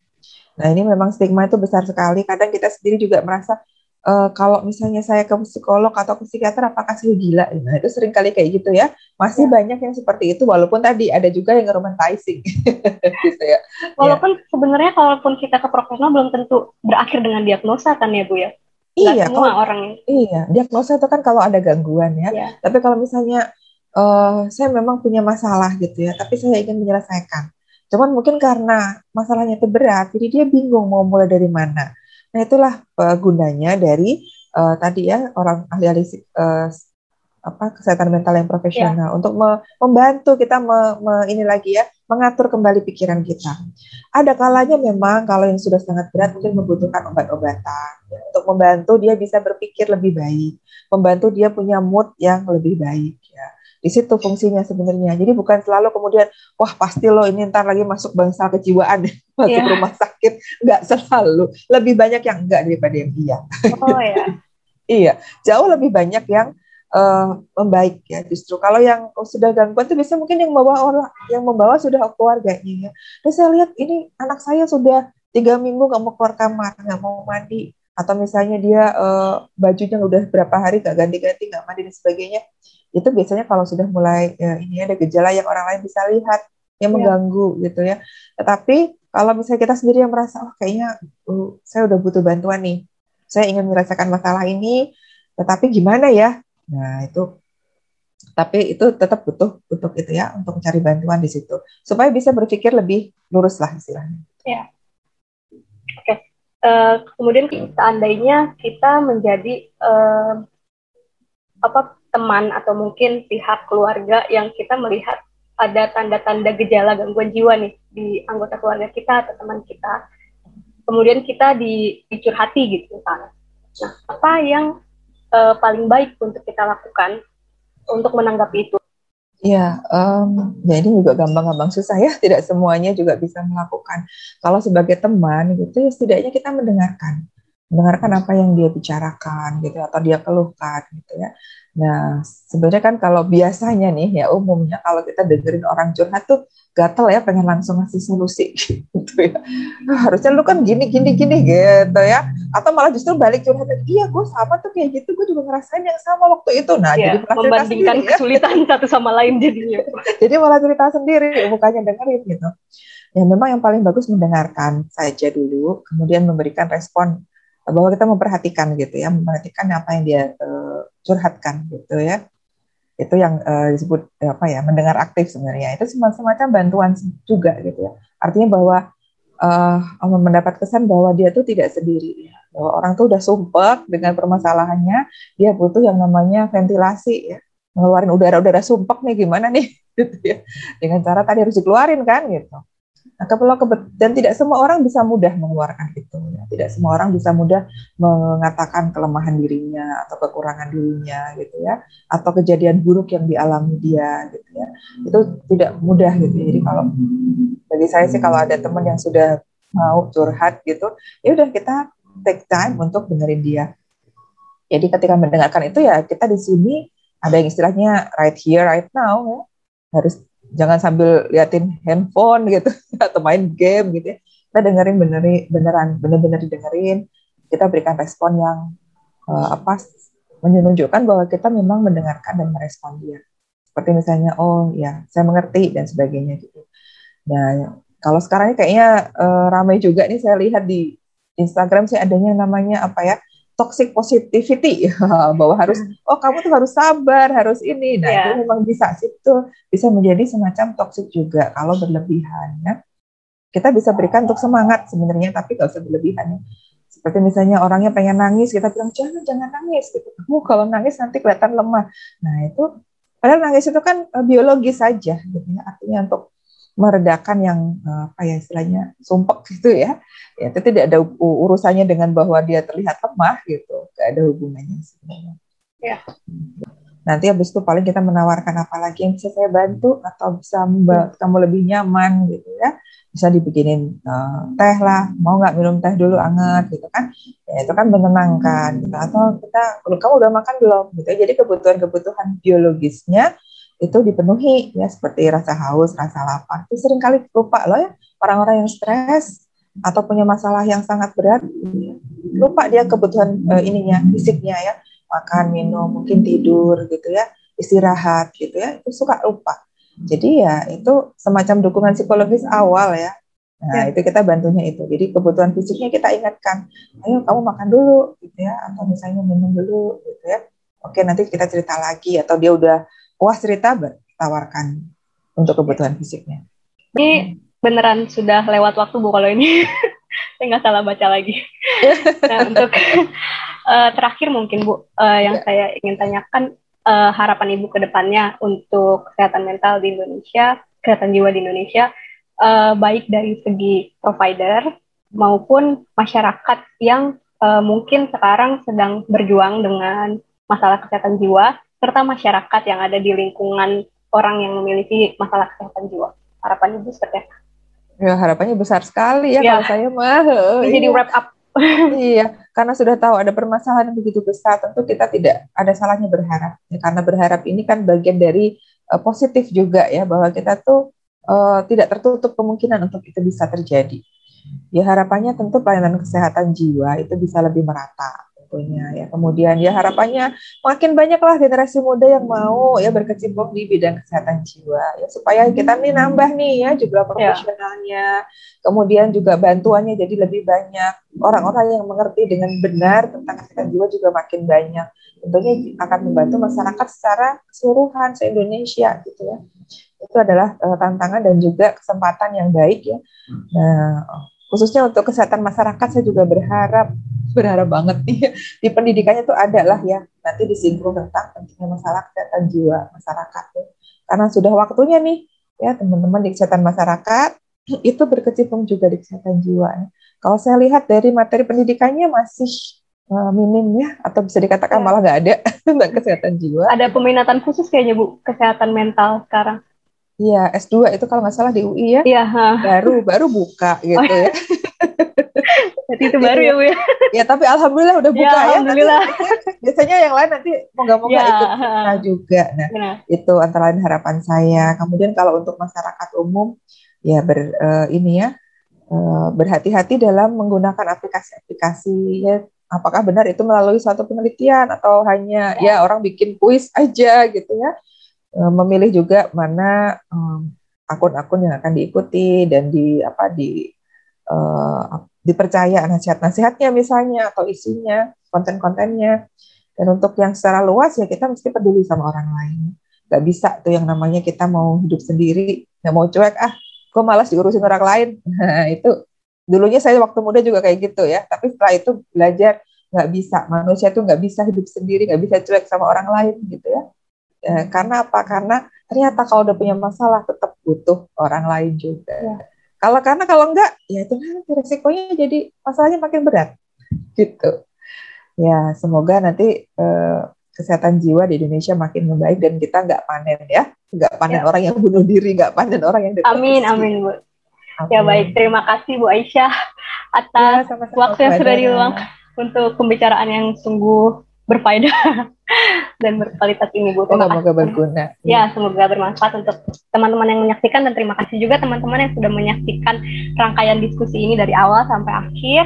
Nah, ini memang stigma itu besar sekali. Kadang kita sendiri juga merasa uh, kalau misalnya saya ke psikolog atau ke psikiater apakah saya gila? Nah, itu sering kali kayak gitu ya. Masih ya. banyak yang seperti itu walaupun tadi ada juga yang romanticizing gitu ya. Walaupun ya. sebenarnya kalaupun kita ke profesional belum tentu berakhir dengan diagnosa kan ya Bu ya. iya, semua kalau, orang Iya, diagnosa itu kan kalau ada gangguan ya. ya. Tapi kalau misalnya uh, saya memang punya masalah gitu ya, tapi saya ingin menyelesaikan. Cuman mungkin karena masalahnya itu berat, jadi dia bingung mau mulai dari mana. Nah itulah uh, gunanya dari uh, tadi ya orang ahli-ahli uh, apa kesehatan mental yang profesional ya. untuk me membantu kita me, me, ini lagi ya mengatur kembali pikiran kita. Ada kalanya memang kalau yang sudah sangat berat mungkin membutuhkan obat-obatan ya, untuk membantu dia bisa berpikir lebih baik, membantu dia punya mood yang lebih baik. Di situ fungsinya sebenarnya. Jadi bukan selalu kemudian wah pasti lo ini ntar lagi masuk bangsa kejiwaan masuk yeah. rumah sakit. Enggak selalu. Lebih banyak yang enggak daripada yang iya. Oh ya. iya, jauh lebih banyak yang uh, membaik ya justru kalau yang sudah gangguan itu bisa mungkin yang membawa orang yang membawa sudah keluarganya ya. Terus saya lihat ini anak saya sudah tiga minggu nggak mau keluar kamar nggak mau mandi atau misalnya dia uh, bajunya udah berapa hari nggak ganti-ganti nggak mandi dan sebagainya itu biasanya kalau sudah mulai ya, ini ada gejala yang orang lain bisa lihat yang ya. mengganggu gitu ya tetapi kalau misalnya kita sendiri yang merasa oh kayaknya uh, saya udah butuh bantuan nih saya ingin merasakan masalah ini tetapi gimana ya Nah, itu tapi itu tetap butuh untuk itu ya untuk mencari bantuan di situ supaya bisa berpikir lebih lurus lah istilahnya. Ya. Oke. Okay. Uh, eh, kemudian seandainya kita menjadi uh, apa teman atau mungkin pihak keluarga yang kita melihat ada tanda-tanda gejala gangguan jiwa nih di anggota keluarga kita atau teman kita. Kemudian kita di, dicurhati gitu misalnya. Nah, apa yang uh, paling baik untuk kita lakukan untuk menanggapi itu? Ya, um, ya ini juga gampang-gampang susah ya. Tidak semuanya juga bisa melakukan. Kalau sebagai teman gitu, ya setidaknya kita mendengarkan, mendengarkan apa yang dia bicarakan gitu atau dia keluhkan gitu ya. Nah, sebenarnya kan kalau biasanya nih ya umumnya kalau kita dengerin orang curhat tuh gatel ya pengen langsung ngasih solusi gitu ya. Nah, harusnya lu kan gini gini gini gitu ya. Atau malah justru balik curhat, iya gue sama tuh kayak gitu, gue juga ngerasain yang sama waktu itu. Nah, ya, jadi membandingkan sendiri, ya. kesulitan ya. satu sama lain jadinya. jadi malah cerita sendiri, bukannya dengerin gitu. Ya memang yang paling bagus mendengarkan saja dulu, kemudian memberikan respon bahwa kita memperhatikan gitu ya, memperhatikan apa yang dia uh, curhatkan gitu ya. Itu yang uh, disebut apa ya, mendengar aktif sebenarnya. Itu semacam bantuan juga gitu ya. Artinya bahwa uh, mendapat kesan bahwa dia tuh tidak sendiri ya. Bahwa orang tuh udah sumpek dengan permasalahannya, dia butuh yang namanya ventilasi ya. Ngeluarin udara-udara sumpek nih gimana nih gitu ya. Dengan cara tadi harus dikeluarin kan gitu. Nah, kalau dan tidak semua orang bisa mudah mengeluarkan itu. Ya. Tidak semua orang bisa mudah mengatakan kelemahan dirinya atau kekurangan dirinya, gitu ya, atau kejadian buruk yang dialami dia, gitu ya. Itu tidak mudah, gitu. Jadi kalau bagi saya sih kalau ada teman yang sudah mau curhat, gitu, ya udah kita take time untuk dengerin dia. Jadi ketika mendengarkan itu ya kita di sini ada yang istilahnya right here, right now, ya. harus jangan sambil liatin handphone gitu atau main game gitu ya. Kita dengerin benerin beneran bener-bener didengerin. Kita berikan respon yang uh, apa menunjukkan bahwa kita memang mendengarkan dan merespon dia. Seperti misalnya, oh ya, saya mengerti dan sebagainya gitu. Nah, kalau sekarang kayaknya uh, ramai juga nih saya lihat di Instagram sih adanya namanya apa ya toxic positivity bahwa harus hmm. oh kamu tuh harus sabar harus ini nah yeah. itu memang bisa itu bisa menjadi semacam toxic juga kalau berlebihan ya kita bisa berikan untuk semangat sebenarnya tapi gak usah berlebihan ya. seperti misalnya orangnya pengen nangis kita bilang jangan jangan nangis gitu kamu kalau nangis nanti kelihatan lemah nah itu padahal nangis itu kan eh, biologis saja gitu ya artinya untuk meredakan yang eh, apa ya istilahnya sumpek gitu ya. Ya itu tidak ada urusannya dengan bahwa dia terlihat lemah gitu. Tidak ada hubungannya sebenarnya. Ya. nanti habis itu paling kita menawarkan apa lagi yang bisa saya bantu atau bisa membuat kamu lebih nyaman gitu ya. Bisa dibikinin uh, teh lah. Mau nggak minum teh dulu anget gitu kan. Ya itu kan menenangkan gitu. atau kita kamu udah makan belum? Gitu jadi kebutuhan-kebutuhan biologisnya itu dipenuhi ya seperti rasa haus, rasa lapar. Itu sering kali lupa loh ya orang-orang yang stres atau punya masalah yang sangat berat lupa dia kebutuhan uh, ininya fisiknya ya. Makan minum mungkin tidur gitu ya istirahat gitu ya itu suka lupa. Jadi ya itu semacam dukungan psikologis awal ya. Nah ya. itu kita bantunya itu. Jadi kebutuhan fisiknya kita ingatkan ayo kamu makan dulu gitu ya atau misalnya minum dulu gitu ya. Oke nanti kita cerita lagi atau dia udah puas cerita tawarkan untuk kebutuhan fisiknya. Ini beneran sudah lewat waktu Bu kalau ini. Saya nggak salah baca lagi. nah, untuk uh, terakhir mungkin Bu, uh, yang ya. saya ingin tanyakan uh, harapan Ibu ke depannya untuk kesehatan mental di Indonesia, kesehatan jiwa di Indonesia, uh, baik dari segi provider maupun masyarakat yang uh, mungkin sekarang sedang berjuang dengan masalah kesehatan jiwa, serta masyarakat yang ada di lingkungan orang yang memiliki masalah kesehatan jiwa. Harapan Ibu seperti apa? Ya harapannya besar sekali ya, ya. kalau saya mah. Jadi wrap up. iya, karena sudah tahu ada permasalahan yang begitu besar, tentu kita tidak ada salahnya berharap. Ya, karena berharap ini kan bagian dari uh, positif juga ya, bahwa kita tuh uh, tidak tertutup kemungkinan untuk itu bisa terjadi. Ya harapannya tentu pelayanan kesehatan jiwa itu bisa lebih merata tentunya ya. Kemudian ya harapannya makin banyaklah generasi muda yang mau ya berkecimpung di bidang kesehatan jiwa ya supaya kita nih nambah nih ya jumlah ya. profesionalnya. Ya. Kemudian juga bantuannya jadi lebih banyak. Orang-orang yang mengerti dengan benar tentang kesehatan jiwa juga makin banyak. Tentunya akan membantu masyarakat secara keseluruhan se-Indonesia gitu ya. Itu adalah uh, tantangan dan juga kesempatan yang baik ya. Nah, khususnya untuk kesehatan masyarakat saya juga berharap berharap banget nih di pendidikannya tuh ada lah ya nanti disinggung tentang pentingnya masalah kesehatan jiwa masyarakat ya. karena sudah waktunya nih ya teman-teman di kesehatan masyarakat itu berkecimpung juga di kesehatan jiwa. Ya. Kalau saya lihat dari materi pendidikannya masih uh, minim ya atau bisa dikatakan ya. malah nggak ada tentang kesehatan jiwa. Ada peminatan khusus kayaknya Bu kesehatan mental sekarang. Iya, S2 itu kalau nggak salah di UI ya. Iya. Baru baru buka gitu oh, ya. Jadi itu baru ya Bu ya. ya tapi alhamdulillah udah buka ya. Alhamdulillah. ya. Nanti, biasanya yang lain nanti moga-moga ya, ikut nah juga. Nah, Benar. itu antara lain harapan saya. Kemudian kalau untuk masyarakat umum ya ber uh, ini ya uh, berhati-hati dalam menggunakan aplikasi-aplikasi ya apakah benar itu melalui suatu penelitian atau hanya ya, ya orang bikin kuis aja gitu ya memilih juga mana akun-akun yang akan diikuti dan di apa di uh, dipercaya nasihat-nasihatnya misalnya atau isinya konten-kontennya. Dan untuk yang secara luas ya kita mesti peduli sama orang lain. Nggak bisa tuh yang namanya kita mau hidup sendiri nggak mau cuek ah gue malas diurusin orang lain? Nah itu dulunya saya waktu muda juga kayak gitu ya. Tapi setelah itu belajar nggak bisa. Manusia tuh nggak bisa hidup sendiri nggak bisa cuek sama orang lain gitu ya Ya, karena apa? Karena ternyata kalau udah punya masalah tetap butuh orang lain juga. Ya. Kalau karena kalau enggak, ya itu nanti resikonya jadi masalahnya makin berat. Gitu. Ya, semoga nanti eh, kesehatan jiwa di Indonesia makin membaik dan kita nggak panen ya, nggak panen ya. orang yang bunuh diri, nggak panen orang yang Amin, amin bu. Amin. Ya baik, terima kasih Bu Aisyah atas ya, sama -sama waktu yang sudah diluangkan untuk pembicaraan yang sungguh berfaedah dan berkualitas ini Bu. Terima semoga berguna. Ya, semoga bermanfaat untuk teman-teman yang menyaksikan dan terima kasih juga teman-teman yang sudah menyaksikan rangkaian diskusi ini dari awal sampai akhir.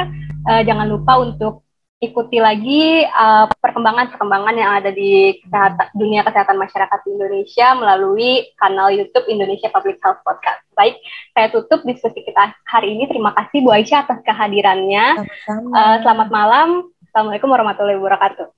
Uh, jangan lupa untuk ikuti lagi eh, perkembangan-perkembangan yang ada di kesehatan, dunia kesehatan masyarakat di Indonesia melalui kanal YouTube Indonesia Public Health Podcast. Baik, saya tutup diskusi kita hari ini. Terima kasih Bu Aisyah atas kehadirannya. Uh, selamat malam. Assalamualaikum warahmatullahi wabarakatuh.